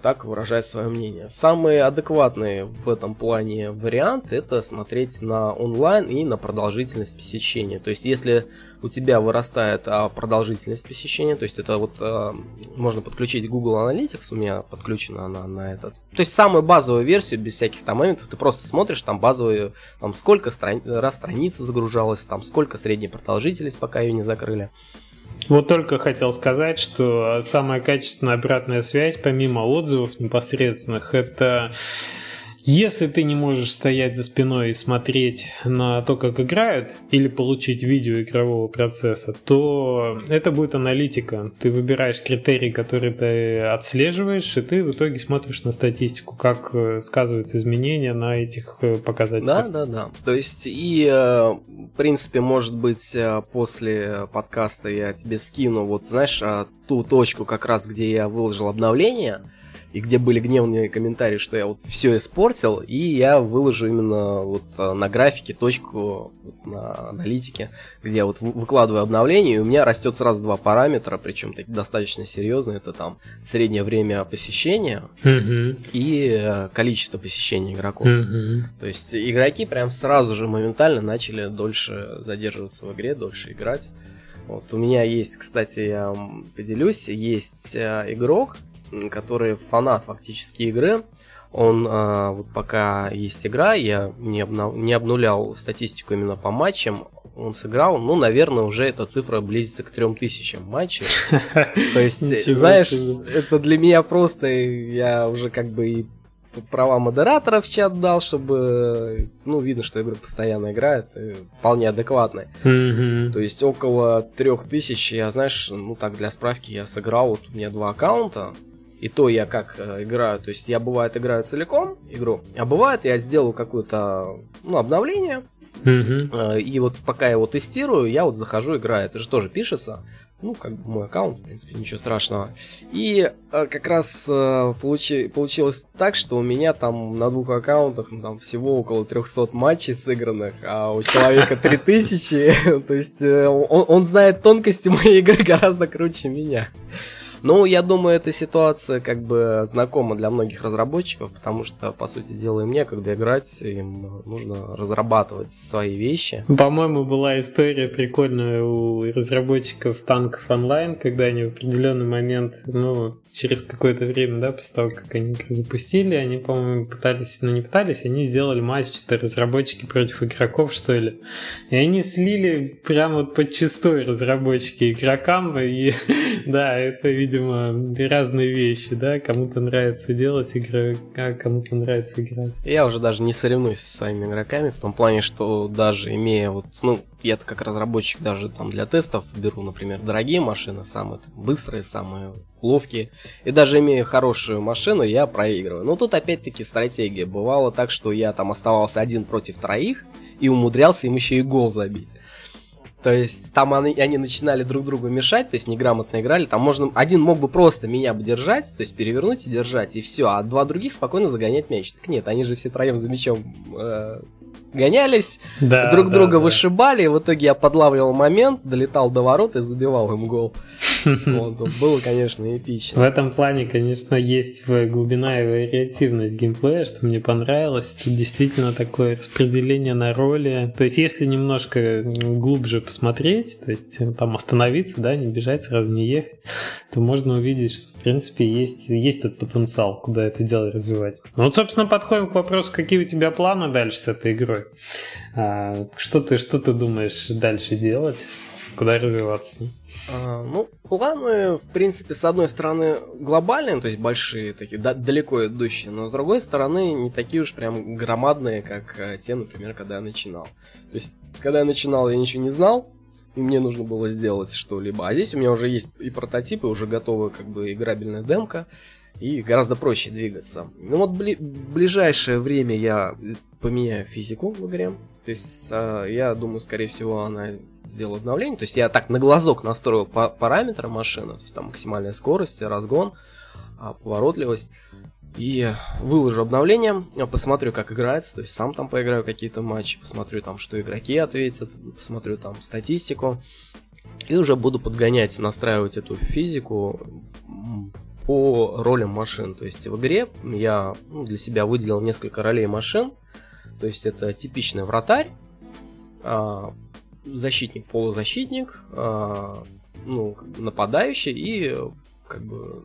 так выражает свое мнение. Самый адекватный в этом плане вариант это смотреть на онлайн и на продолжительность посещения. То есть, если у тебя вырастает а, продолжительность посещения, то есть это вот а, можно подключить Google Analytics, у меня подключена она на этот. То есть самую базовую версию, без всяких там моментов, ты просто смотришь там базовую, там сколько страни- раз страница загружалась, там сколько средняя продолжительность, пока ее не закрыли. Вот только хотел сказать, что самая качественная обратная связь, помимо отзывов непосредственных, это если ты не можешь стоять за спиной и смотреть на то, как играют, или получить видео игрового процесса, то это будет аналитика. Ты выбираешь критерии, которые ты отслеживаешь, и ты в итоге смотришь на статистику, как э, сказываются изменения на этих э, показателях. Да, да, да. То есть и, э, в принципе, может быть, после подкаста я тебе скину, вот, знаешь, ту точку как раз, где я выложил обновление, и где были гневные комментарии, что я вот все испортил, и я выложу именно вот э, на графике точку вот на аналитике, где я вот выкладываю обновление, и у меня растет сразу два параметра, причем такие достаточно серьезные, это там среднее время посещения и э, количество посещений игроков. То есть игроки прям сразу же моментально начали дольше задерживаться в игре, дольше играть. Вот у меня есть, кстати, я поделюсь, есть э, игрок, который фанат фактически игры. Он э, вот пока есть игра, я не, обнов- не обнулял статистику именно по матчам. Он сыграл, ну, наверное, уже эта цифра близится к 3000 матчей. То есть, знаешь, это для меня просто, я уже как бы и права модератора в чат дал, чтобы, ну, видно, что игры постоянно играют, и вполне адекватные. То есть около 3000, я, знаешь, ну так для справки, я сыграл, вот у меня два аккаунта, и то я как э, играю, то есть я бывает играю целиком игру, а бывает я сделаю какое-то, ну, обновление, Мгм. Э, И вот пока я его тестирую, я вот захожу, играю. Это же тоже пишется. Ну, как бы мой аккаунт, в принципе, ничего страшного. И э, как раз э, получи- получилось так, что у меня там на двух аккаунтах ну, там всего около 300 матчей сыгранных, а у человека 3000. То есть э, он знает тонкости моей игры гораздо круче меня. Ну, я думаю, эта ситуация как бы знакома для многих разработчиков, потому что, по сути дела, им некогда играть, им нужно разрабатывать свои вещи. По-моему, была история прикольная у разработчиков танков онлайн, когда они в определенный момент, ну, через какое-то время, да, после того, как они запустили, они, по-моему, пытались, ну не пытались, они сделали матч, что-то разработчики против игроков, что ли. И они слили прямо вот подчистую разработчики игрокам, и да, это, видимо, разные вещи, да, кому-то нравится делать игры, а кому-то нравится играть. Я уже даже не соревнуюсь со своими игроками, в том плане, что даже имея вот, ну, я-то как разработчик даже там для тестов беру, например, дорогие машины, самые там, быстрые, самые ловкие, и даже имея хорошую машину, я проигрываю. Но тут опять-таки стратегия. Бывало так, что я там оставался один против троих и умудрялся им еще и гол забить. То есть там они, они начинали друг другу мешать, то есть неграмотно играли. Там можно один мог бы просто меня бы держать, то есть перевернуть и держать, и все, а два других спокойно загонять мяч. Так нет, они же все троем за мячом э, гонялись, Да, друг да, друга да. вышибали, и в итоге я подлавливал момент, долетал до ворот и забивал им гол. Вот, было, конечно, В эпично. этом плане, конечно, есть в- глубина и вариативность геймплея, что мне понравилось. Тут действительно такое распределение на роли. То есть, если немножко глубже посмотреть, то есть там остановиться, да, не бежать, сразу не ехать, то можно увидеть, что, в принципе, есть, есть тот потенциал, куда это дело развивать. Ну вот, собственно, подходим к вопросу, какие у тебя планы дальше с этой игрой. А, что, ты, что ты думаешь дальше делать? Куда развиваться ну, планы, в принципе, с одной стороны, глобальные, то есть большие, такие, да- далеко идущие, но с другой стороны, не такие уж прям громадные, как э, те, например, когда я начинал. То есть, когда я начинал, я ничего не знал, и мне нужно было сделать что-либо. А здесь у меня уже есть и прототипы, уже готовая как бы играбельная демка, и гораздо проще двигаться. Ну вот бли- ближайшее время я поменяю физику в игре. То есть а, я думаю, скорее всего, она сделала обновление. То есть я так на глазок настроил па- параметры машины. То есть там максимальная скорость, разгон, а, поворотливость. И выложу обновление, посмотрю, как играется, то есть сам там поиграю какие-то матчи, посмотрю там, что игроки ответят, посмотрю там статистику. И уже буду подгонять, настраивать эту физику по ролям машин. То есть в игре я ну, для себя выделил несколько ролей машин. То есть это типичный вратарь, а, защитник, полузащитник, а, ну, нападающий и э, как бы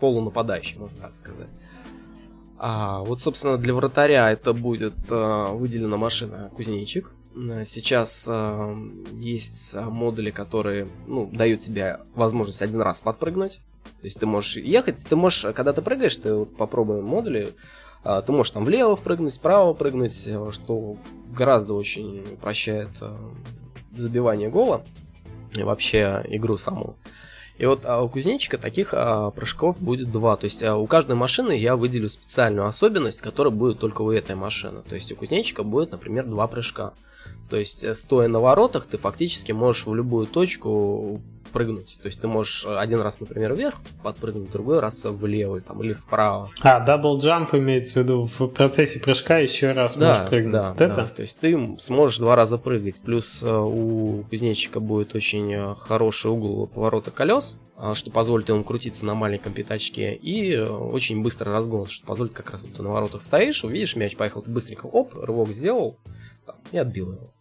полунападающий, можно так сказать. А, вот, собственно, для вратаря это будет а, выделена машина кузнечик. А, Сейчас а, есть модули, которые ну, дают тебе возможность один раз подпрыгнуть. То есть ты можешь ехать, ты можешь, когда ты прыгаешь, ты вот попробуй модули, а, ты можешь там влево впрыгнуть, вправо прыгнуть, э, что гораздо очень упрощает э, забивание гола и вообще игру саму. И вот а, у кузнечика таких а, прыжков будет два. То есть а, у каждой машины я выделю специальную особенность, которая будет только у этой машины. То есть у кузнечика будет, например, два прыжка. То есть, э, стоя на воротах, ты фактически можешь в любую точку прыгнуть. То есть ты можешь один раз, например, вверх подпрыгнуть, другой раз влево там, или вправо. А, double jump имеется в виду в процессе прыжка еще раз да, можешь прыгнуть. Да, вот да. это? То есть ты сможешь два раза прыгать. Плюс э, у кузнечика будет очень э, хороший угол поворота колес, э, что позволит ему крутиться на маленьком пятачке, и э, очень быстрый разгон, что позволит как раз вот ты на воротах стоишь, увидишь мяч, поехал, ты быстренько, оп, рывок сделал и отбил его.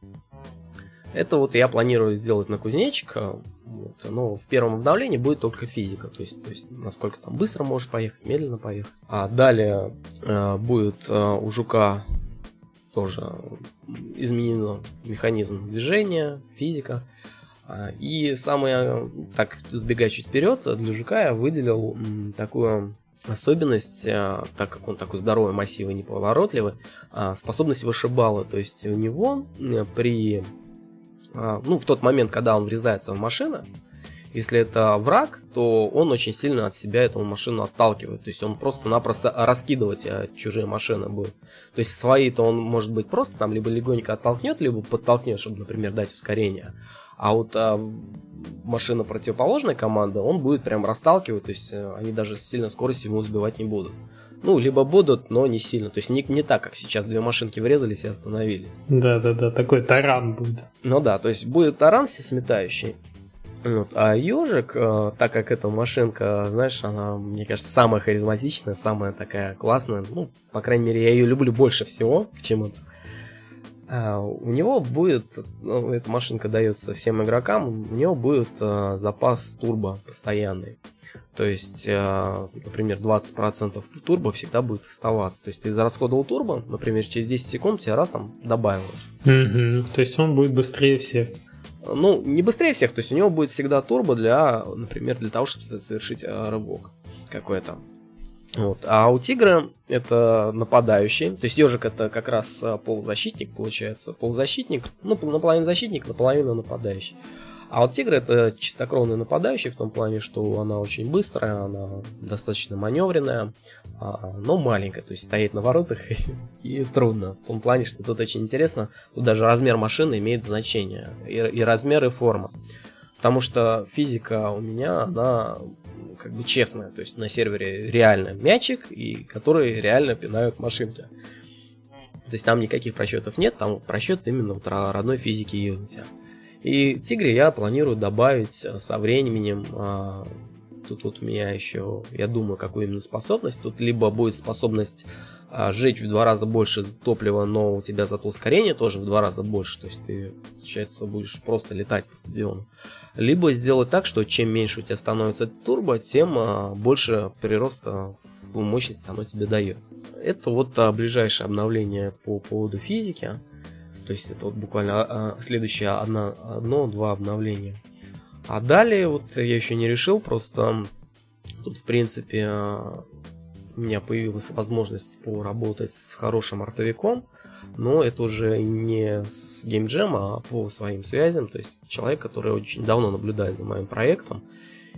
Это вот я планирую сделать на кузнечика, вот, но в первом обновлении будет только физика, то есть, то есть насколько там быстро можешь поехать, медленно поехать. А далее э, будет э, у жука тоже изменен механизм движения, физика. А, И самое, так сбегая чуть вперед, для жука я выделил такую особенность, э, так как он такой здоровый, массивный, неповоротливый, а, способность вышибала. То есть у него э, при ну, в тот момент, когда он врезается в машину, если это враг, то он очень сильно от себя эту машину отталкивает. То есть он просто-напросто раскидывать э, чужие машины будет. То есть свои-то он, может быть, просто там либо легонько оттолкнет, либо подтолкнет, чтобы, например, дать ускорение. А вот а, машина противоположной команды, он будет прям расталкивать, то есть э, они даже с сильной скоростью ему сбивать не будут. Ну, либо будут, но не сильно. То есть не, не так, как сейчас две машинки врезались и остановили. Да-да-да, такой таран будет. Ну да, то есть будет таран все сметающий. Вот. А ежик, э, так как эта машинка, знаешь, она, мне кажется, самая харизматичная, самая такая классная. Ну, по крайней мере, я ее люблю больше всего к чему-то. А, у него будет, ну, эта машинка дается всем игрокам, у него будет э, запас турбо постоянный. То есть, э, например, 20% турбо всегда будет оставаться. То есть ты израсходовал турбо, например, через 10 секунд тебе раз там добавилось. Мгм. То есть он будет быстрее всех. Ну, не быстрее всех, то есть у него будет всегда турбо для, например, для того, чтобы совершить э, рывок какой-то. Вот. А у тигра это нападающий, то есть ежик это как раз полузащитник получается, полузащитник, ну наполовину защитник, наполовину нападающий. А вот тигр это чистокровный нападающий в том плане, что она очень быстрая, она достаточно маневренная, а, но маленькая, то есть стоит на воротах и, трудно. В том плане, что тут очень интересно, тут даже размер машины имеет значение, и, и размер, и форма. Потому что физика у меня, она как бы честная, то есть на сервере реально мячик, и который реально пинают машинки. То есть там никаких просчетов нет, там просчет именно вот родной физики Unity. И Тигре я планирую добавить э, со временем. а, Тут вот у меня еще, я думаю, какую именно способность. Тут либо будет способность а, сжечь в два раза больше топлива, но у тебя зато ускорение тоже в два раза больше. То есть ты, получается, будешь просто летать по стадиону. Либо сделать так, что чем меньше у тебя становится турбо, тем а, больше прироста в мощности оно тебе дает. Это вот ближайшее обновление по поводу физики. То есть это вот буквально а, следующее одно, одно-два обновления. А далее вот я еще не решил, просто тут в принципе а, у меня появилась возможность поработать с хорошим артовиком, но это уже не с геймджема, а по своим связям, то есть человек, который очень давно наблюдает за моим проектом,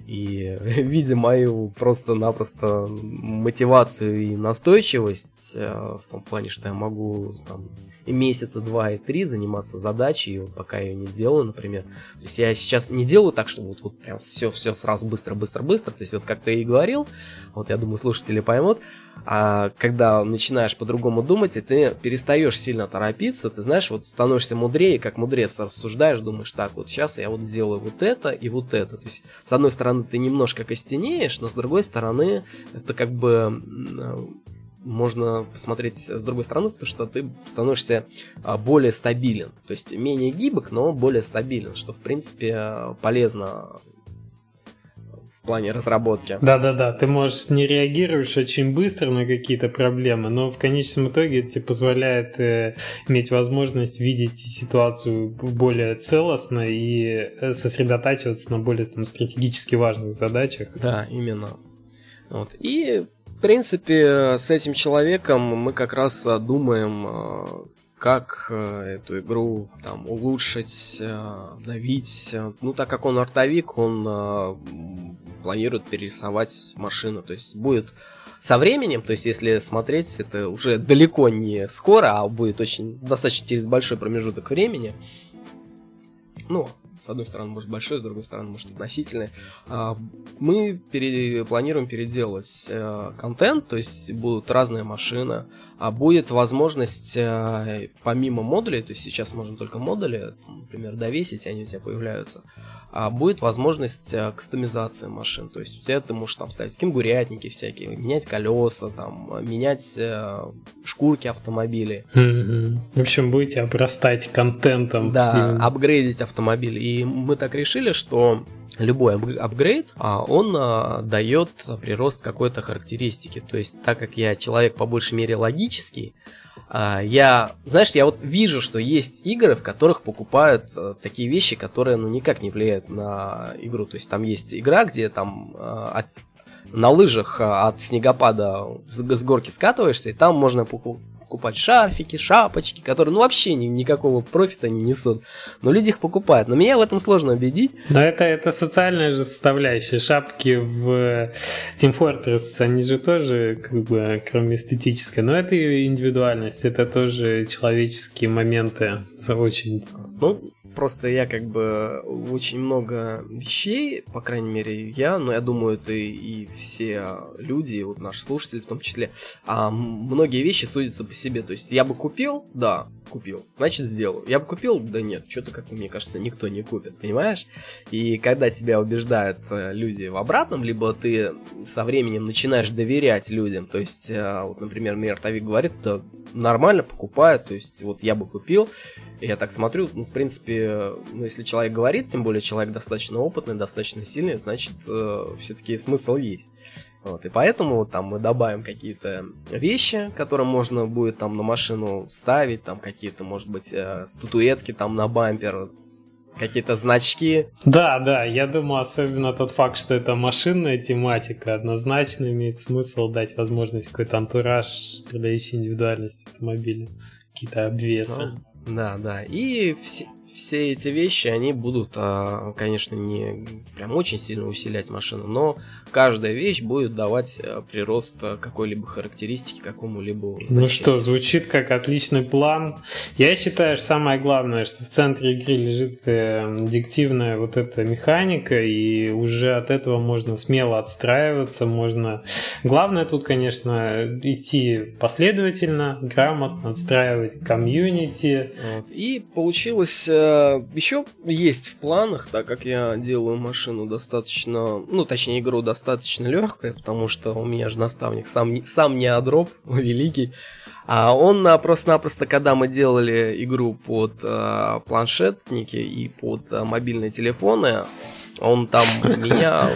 и видя мою просто-напросто мотивацию и настойчивость в том плане, что я могу там, месяца два и три заниматься задачей, вот пока я ее не сделаю, например. То есть я сейчас не делаю так, чтобы вот, вот прям все, все сразу быстро, быстро, быстро. То есть вот как ты и говорил, вот я думаю, слушатели поймут, а когда начинаешь по-другому думать, и ты перестаешь сильно торопиться, ты знаешь, вот становишься мудрее, как мудрец рассуждаешь, думаешь, так, вот сейчас я вот сделаю вот это и вот это. То есть, с одной стороны, ты немножко костенеешь, но с другой стороны, это как бы можно посмотреть с другой стороны, потому что ты становишься а, более стабилен. То есть менее гибок, но более стабилен, что в принципе полезно в плане разработки. Да-да-да, ты можешь не реагируешь очень быстро на какие-то проблемы, но в конечном итоге это тебе позволяет э, иметь возможность видеть ситуацию более целостно и э, сосредотачиваться на более там, стратегически важных задачах. Да, именно. Вот. И в принципе, с этим человеком мы как раз думаем, как эту игру там улучшить, давить. Ну, так как он артовик, он планирует перерисовать машину. То есть будет со временем, то есть если смотреть, это уже далеко не скоро, а будет очень достаточно через большой промежуток времени. Ну, с одной стороны, может большой, с другой стороны, может относительный. А, мы пере, планируем переделать э, контент, то есть будут разные машины, а будет возможность э, помимо модулей, то есть сейчас можно только модули, например, довесить, они у тебя появляются, будет возможность э, кастомизации машин. То есть у тебя ты можешь там ставить кенгурятники всякие, менять колеса, там, менять э, шкурки автомобилей. Mm-hmm. В общем, будете обрастать контентом. Да, тем... апгрейдить автомобиль. И мы так решили, что любой апгрейд, а, он а, дает прирост какой-то характеристики. То есть, так как я человек по большей мере логический, а, я, знаешь, я вот вижу, что есть игры, в которых покупают э, такие вещи, которые, ну, никак не влияют на игру. То есть там есть игра, где там э, от, на лыжах от снегопада с горки скатываешься, и там можно покупать шарфики, шапочки, которые ну вообще ни, никакого профита не несут. Но люди их покупают. Но меня в этом сложно убедить. Но это, это социальная же составляющая. Шапки в Team Fortress, они же тоже, как бы, кроме эстетической, но это индивидуальность, это тоже человеческие моменты. Очень. Ну, Просто я как бы очень много вещей, по крайней мере я, но я думаю, это и все люди, вот наши слушатели в том числе, а многие вещи судятся по себе. То есть я бы купил, да, купил, значит сделаю. Я бы купил, да нет, что-то, как мне кажется, никто не купит, понимаешь? И когда тебя убеждают э, люди в обратном, либо ты со временем начинаешь доверять людям, то есть, э, вот, например, мне Артовик говорит, да, нормально покупают, то есть, вот я бы купил, я так смотрю, ну, в принципе, ну, если человек говорит, тем более человек достаточно опытный, достаточно сильный, значит, э, все-таки смысл есть. Вот, и поэтому там мы добавим какие-то вещи, которые можно будет там на машину ставить, там какие-то, может быть, э, статуэтки там на бампер, какие-то значки. Да, да, я думаю, особенно тот факт, что это машинная тематика, однозначно имеет смысл дать возможность какой-то антураж, придающий индивидуальность автомобиля, какие-то обвесы. Ну, да, да. И все, все эти вещи, они будут, а, конечно, не прям очень сильно усилять машину, но каждая вещь будет давать э, прирост э, какой-либо характеристики какому-либо. Ну что, звучит как отличный план. Я считаю, что самое главное, что в центре игры лежит э, диктивная вот эта механика, и уже от этого можно смело отстраиваться, можно... Главное тут, конечно, идти последовательно, грамотно, отстраивать комьюнити. Вот. И получилось еще есть в планах, так как я делаю машину достаточно, ну, точнее, игру достаточно легкая, потому что у меня же наставник сам, сам не адроп, великий. А он просто-напросто, когда мы делали игру под э, планшетники и под э, мобильные телефоны, он там меня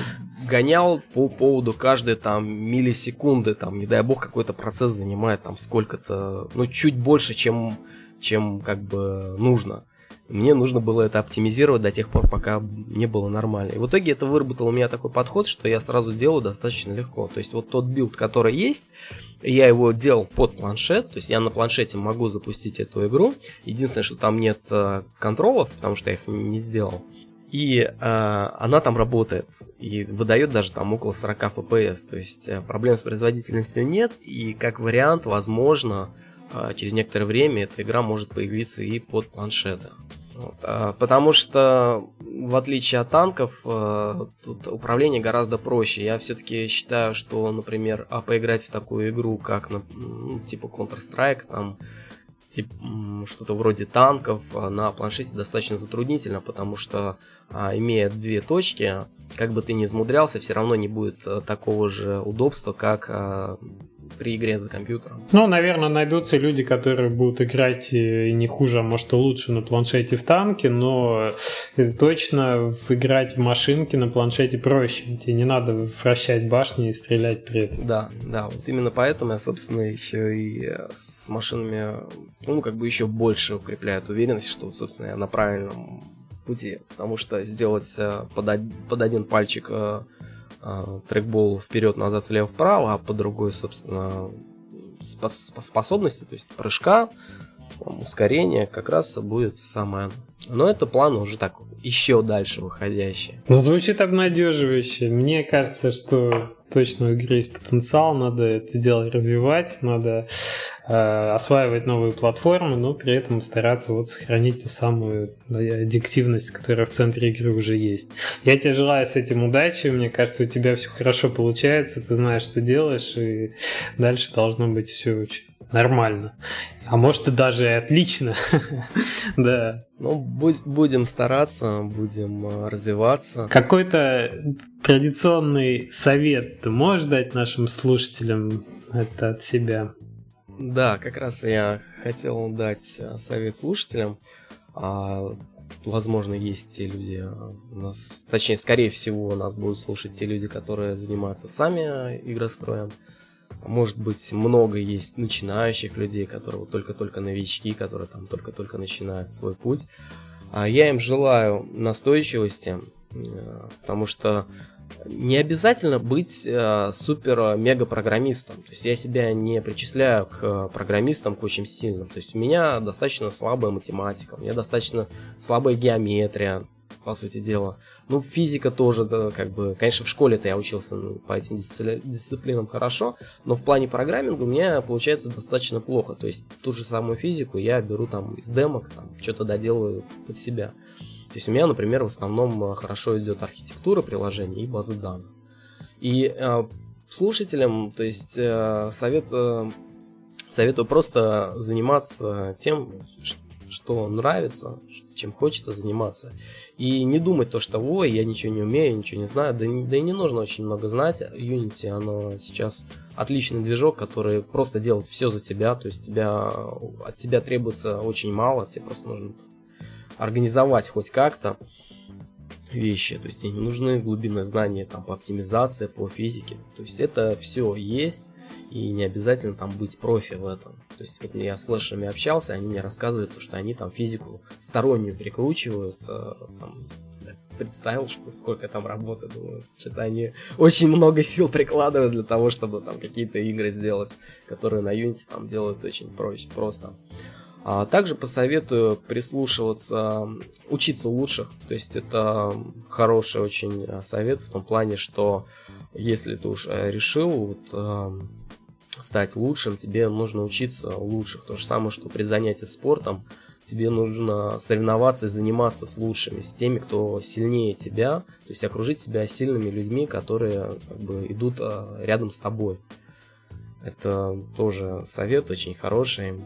гонял по поводу каждой там миллисекунды, там, не дай бог, какой-то процесс занимает там сколько-то, ну, чуть больше, чем, чем как бы нужно. Мне нужно было это оптимизировать до тех пор, пока не было нормально. И в итоге это выработал у меня такой подход, что я сразу делаю достаточно легко. То есть вот тот build, который есть, я его делал под планшет, то есть я на планшете могу запустить эту игру. Единственное, что там нет э, контролов, потому что я их не сделал. И э, она там работает и выдает даже там около 40 FPS. То есть э, проблем с производительностью нет. И как вариант, возможно, через некоторое время эта игра может появиться и под планшеты. Вот, а, потому что, в отличие от танков, а, тут управление гораздо проще. Я все-таки считаю, что, например, а поиграть в такую игру, как ну, типа Counter-Strike, там типа, что-то вроде танков на планшете достаточно затруднительно, потому что, имея две точки, как бы ты ни измудрялся, все равно не будет такого же удобства, как при игре за компьютером. Ну, наверное, найдутся люди, которые будут играть э, не хуже, а может и лучше на планшете в танке, но э, точно играть в машинке на планшете проще. Тебе не надо вращать башни и стрелять при этом. Да, да, вот именно поэтому я, собственно, еще и э, с машинами, ну, как бы еще больше укрепляет уверенность, что, собственно, я на правильном пути, потому что сделать под, под один пальчик трекбол вперед-назад, влево-вправо, а по другой, собственно, по способности, то есть прыжка, ускорение как раз будет самое. Но это план уже так еще дальше выходящий. Ну, звучит обнадеживающе. Мне кажется, что точно у игры есть потенциал, надо это дело развивать, надо э, осваивать новые платформы, но при этом стараться вот сохранить ту самую аддиктивность, которая в центре игры уже есть. Я тебе желаю с этим удачи, мне кажется, у тебя все хорошо получается, ты знаешь, что делаешь, и дальше должно быть все очень нормально. А может и даже и отлично. да. Ну, будем стараться, будем э, развиваться. Какой-то традиционный совет ты можешь дать нашим слушателям это от себя? Да, как раз я хотел дать э, совет слушателям. А, возможно, есть те люди, э, у нас, точнее, скорее всего, нас будут слушать те люди, которые занимаются сами игростроем. Может быть, много есть начинающих людей, которые вот только-только новички, которые там только-только начинают свой путь. А я им желаю настойчивости, э, потому что не обязательно быть э, супер-мега-программистом. То есть я себя не причисляю к программистам, к очень сильным. То есть у меня достаточно слабая математика, у меня достаточно слабая геометрия, по сути дела. Ну, физика тоже, да, как бы, конечно, в школе-то я учился ну, по этим дисциплинам хорошо, но в плане программинга у меня получается достаточно плохо. То есть ту же самую физику я беру там из демок, там, что-то доделаю под себя. То есть у меня, например, в основном э, хорошо идет архитектура приложений и базы данных. И э, слушателям, то есть э, совет, э, советую просто заниматься тем, что нравится, чем хочется заниматься. И не думать то, что ой, я ничего не умею, ничего не знаю. Да, да и не нужно очень много знать. Unity, оно сейчас отличный движок, который просто делает все за тебя. То есть тебя, от тебя требуется очень мало, тебе просто нужно организовать хоть как-то вещи. То есть не нужны глубинные знания там, по оптимизации, по физике. То есть это все есть и не обязательно там быть профи в этом. То есть вот я с флешами общался, они мне рассказывают, что они там физику стороннюю прикручивают, э, там, представил, что сколько там работы, думаю, что-то они очень много сил прикладывают для того, чтобы там какие-то игры сделать, которые на Unity там делают очень проще, просто. А также посоветую прислушиваться, учиться у лучших. То есть это хороший очень э, совет в том плане, что если ты уж э, решил вот, стать лучшим, тебе нужно учиться у лучших. То же самое, что при занятии спортом тебе нужно соревноваться и заниматься с лучшими, с теми, кто сильнее тебя, то есть окружить себя сильными людьми, которые как бы идут а, рядом с тобой. Это тоже совет очень хороший,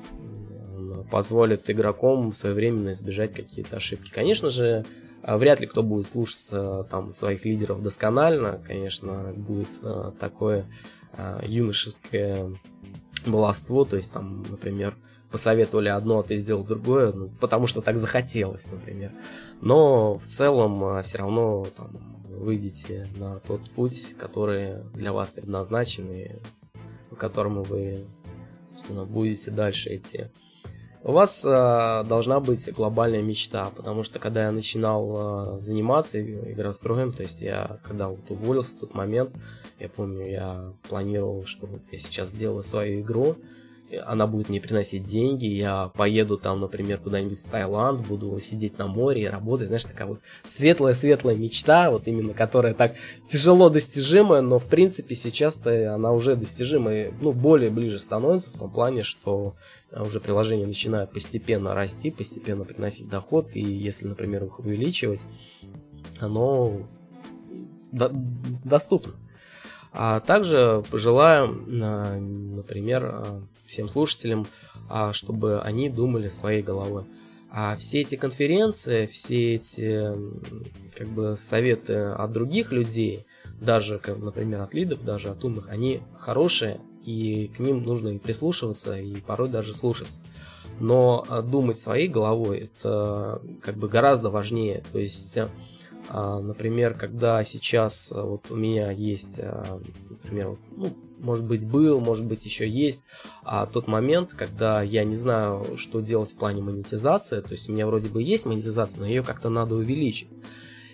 позволит игрокам своевременно избежать какие-то ошибки. Конечно же, а, вряд ли кто будет слушаться там своих лидеров досконально, конечно, будет а, такое э, юношеское баловство, то есть там, например, посоветовали одно, а ты сделал другое, ну, потому что так захотелось, например. Но в целом все равно там, выйдете на тот путь, который для вас предназначен и по которому вы, собственно, будете дальше идти. У вас э, должна быть глобальная мечта, потому что когда я начинал э, заниматься игростроем, то есть я когда вот уволился в тот момент, я помню, я планировал, что вот я сейчас сделаю свою игру, она будет мне приносить деньги, я поеду там, например, куда-нибудь в Таиланд, буду сидеть на море и работать, знаешь, такая вот светлая-светлая мечта, вот именно, которая так тяжело достижимая, но в принципе сейчас-то она уже достижимая, ну, более ближе становится в том плане, что уже приложения начинают постепенно расти, постепенно приносить доход, и если, например, их увеличивать, оно до доступно. А также пожелаю, а, например, а, всем слушателям, а, чтобы они думали своей головой. А все эти конференции, все эти как бы советы от других людей, даже, например, от лидов, даже от умных, они хорошие, и к ним нужно и прислушиваться, и порой даже слушаться. Но думать своей головой это как бы гораздо важнее. То есть а, например, когда сейчас а, вот у меня есть, а, например, ну, может быть был, может быть еще есть, а тот момент, когда я не знаю, что делать в плане монетизации, то есть у меня вроде бы есть монетизация, но ее как-то надо увеличить.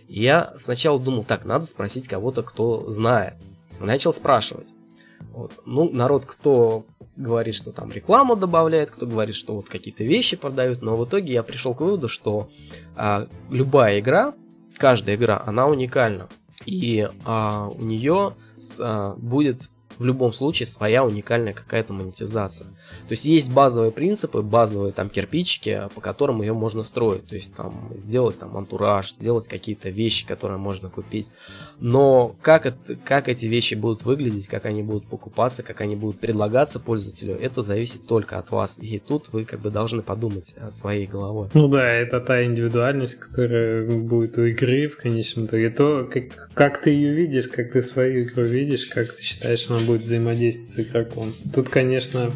И я сначала думал, так, надо спросить кого-то, кто знает. Начал спрашивать. Вот. Ну, народ, кто говорит, что там рекламу добавляет, кто говорит, что вот какие-то вещи продают, но в итоге я пришел к выводу, что а, любая игра, каждая игра, она уникальна. И а, у нее а, будет в любом случае своя уникальная какая-то монетизация. То есть есть базовые принципы, базовые там кирпичики, по которым ее можно строить. То есть там сделать там антураж, сделать какие-то вещи, которые можно купить. Но как, это, как эти вещи будут выглядеть, как они будут покупаться, как они будут предлагаться пользователю, это зависит только от вас. И тут вы как бы должны подумать своей головой. Ну да, это та индивидуальность, которая будет у игры в конечном итоге. То, как, как ты ее видишь, как ты свою игру видишь, как ты считаешь, она будет взаимодействовать с игроком. Тут, конечно,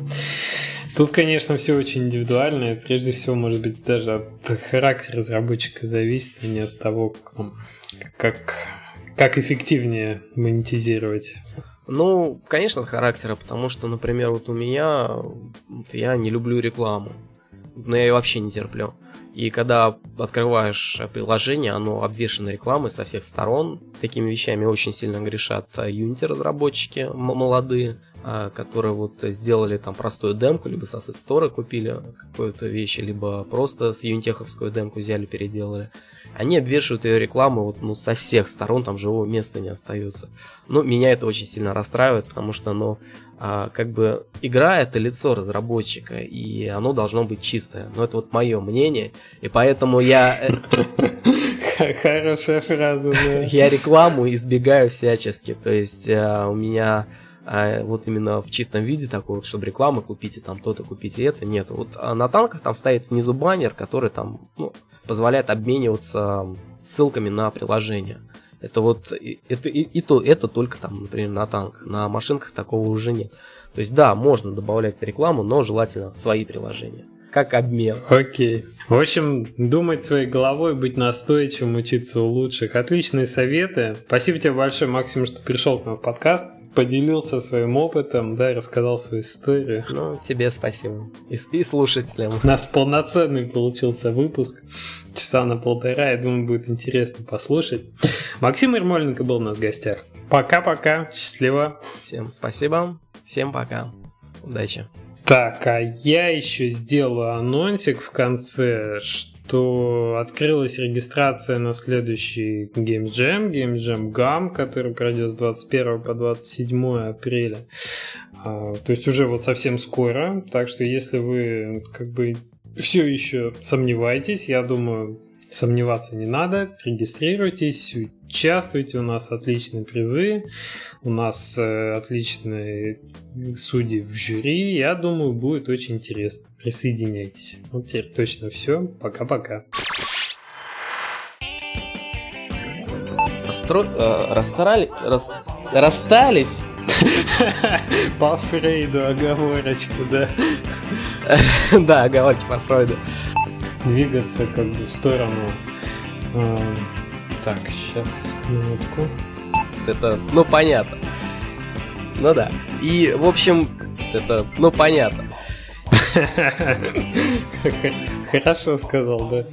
Тут, конечно, все очень индивидуально. Прежде всего, может быть, даже от характера разработчика зависит, а не от того, как, как эффективнее монетизировать. Ну, конечно, от характера, потому что, например, вот у меня, я не люблю рекламу. Но я ее вообще не терплю. И когда открываешь приложение, оно обвешено рекламой со всех сторон. Такими вещами очень сильно грешат Unity разработчики молодые, которые вот сделали там простую демку, либо с Asset Store купили какую-то вещь, либо просто с юнитеховскую демку взяли, переделали. Они обвешивают ее рекламой вот, ну, со всех сторон, там живого места не остается. Ну, меня это очень сильно расстраивает, потому что, ну, а, как бы игра это лицо разработчика, и оно должно быть чистое. Но это вот мое мнение, и поэтому я... Э, Хорошая фраза, да. Я рекламу избегаю всячески, то есть а, у меня а, вот именно в чистом виде такой вот, чтобы рекламы купите, там то-то купите, это нет. Вот а на танках там стоит внизу баннер, который там ну, позволяет обмениваться ссылками на приложение. Это вот, это, и, и то, это только там, например, на танках. На машинках такого уже нет. То есть, да, можно добавлять рекламу, но желательно свои приложения. Как обмен. Окей. В общем, думать своей головой, быть настойчивым, учиться у лучших. Отличные советы. Спасибо тебе большое, Максим, что пришел к нам в подкаст поделился своим опытом, да, рассказал свою историю. Ну, тебе спасибо. И, и слушателям. У нас полноценный получился выпуск. Часа на полтора, я думаю, будет интересно послушать. Максим Ермоленко был у нас в гостях. Пока-пока, счастливо. Всем спасибо, всем пока. Удачи. Так, а я еще сделаю анонсик в конце, что то открылась регистрация на следующий Game Jam, Game Jam GAM, который пройдет с 21 по 27 апреля. А, то есть уже вот совсем скоро. Так что если вы как бы все еще сомневаетесь, я думаю, сомневаться не надо. Регистрируйтесь, участвуйте. У нас отличные призы, у нас э, отличные судьи в жюри. Я думаю, будет очень интересно. Присоединяйтесь. Вот теперь точно все. Пока-пока. Расстро... Э, расстарали... Рас... Расстались? По Фрейду оговорочку, да. Да, оговорки по Фрейду. Двигаться как бы в сторону. А, так, сейчас, минутку. Это, ну, понятно. Ну да. И, в общем, это, ну, понятно. Хорошо сказал, да.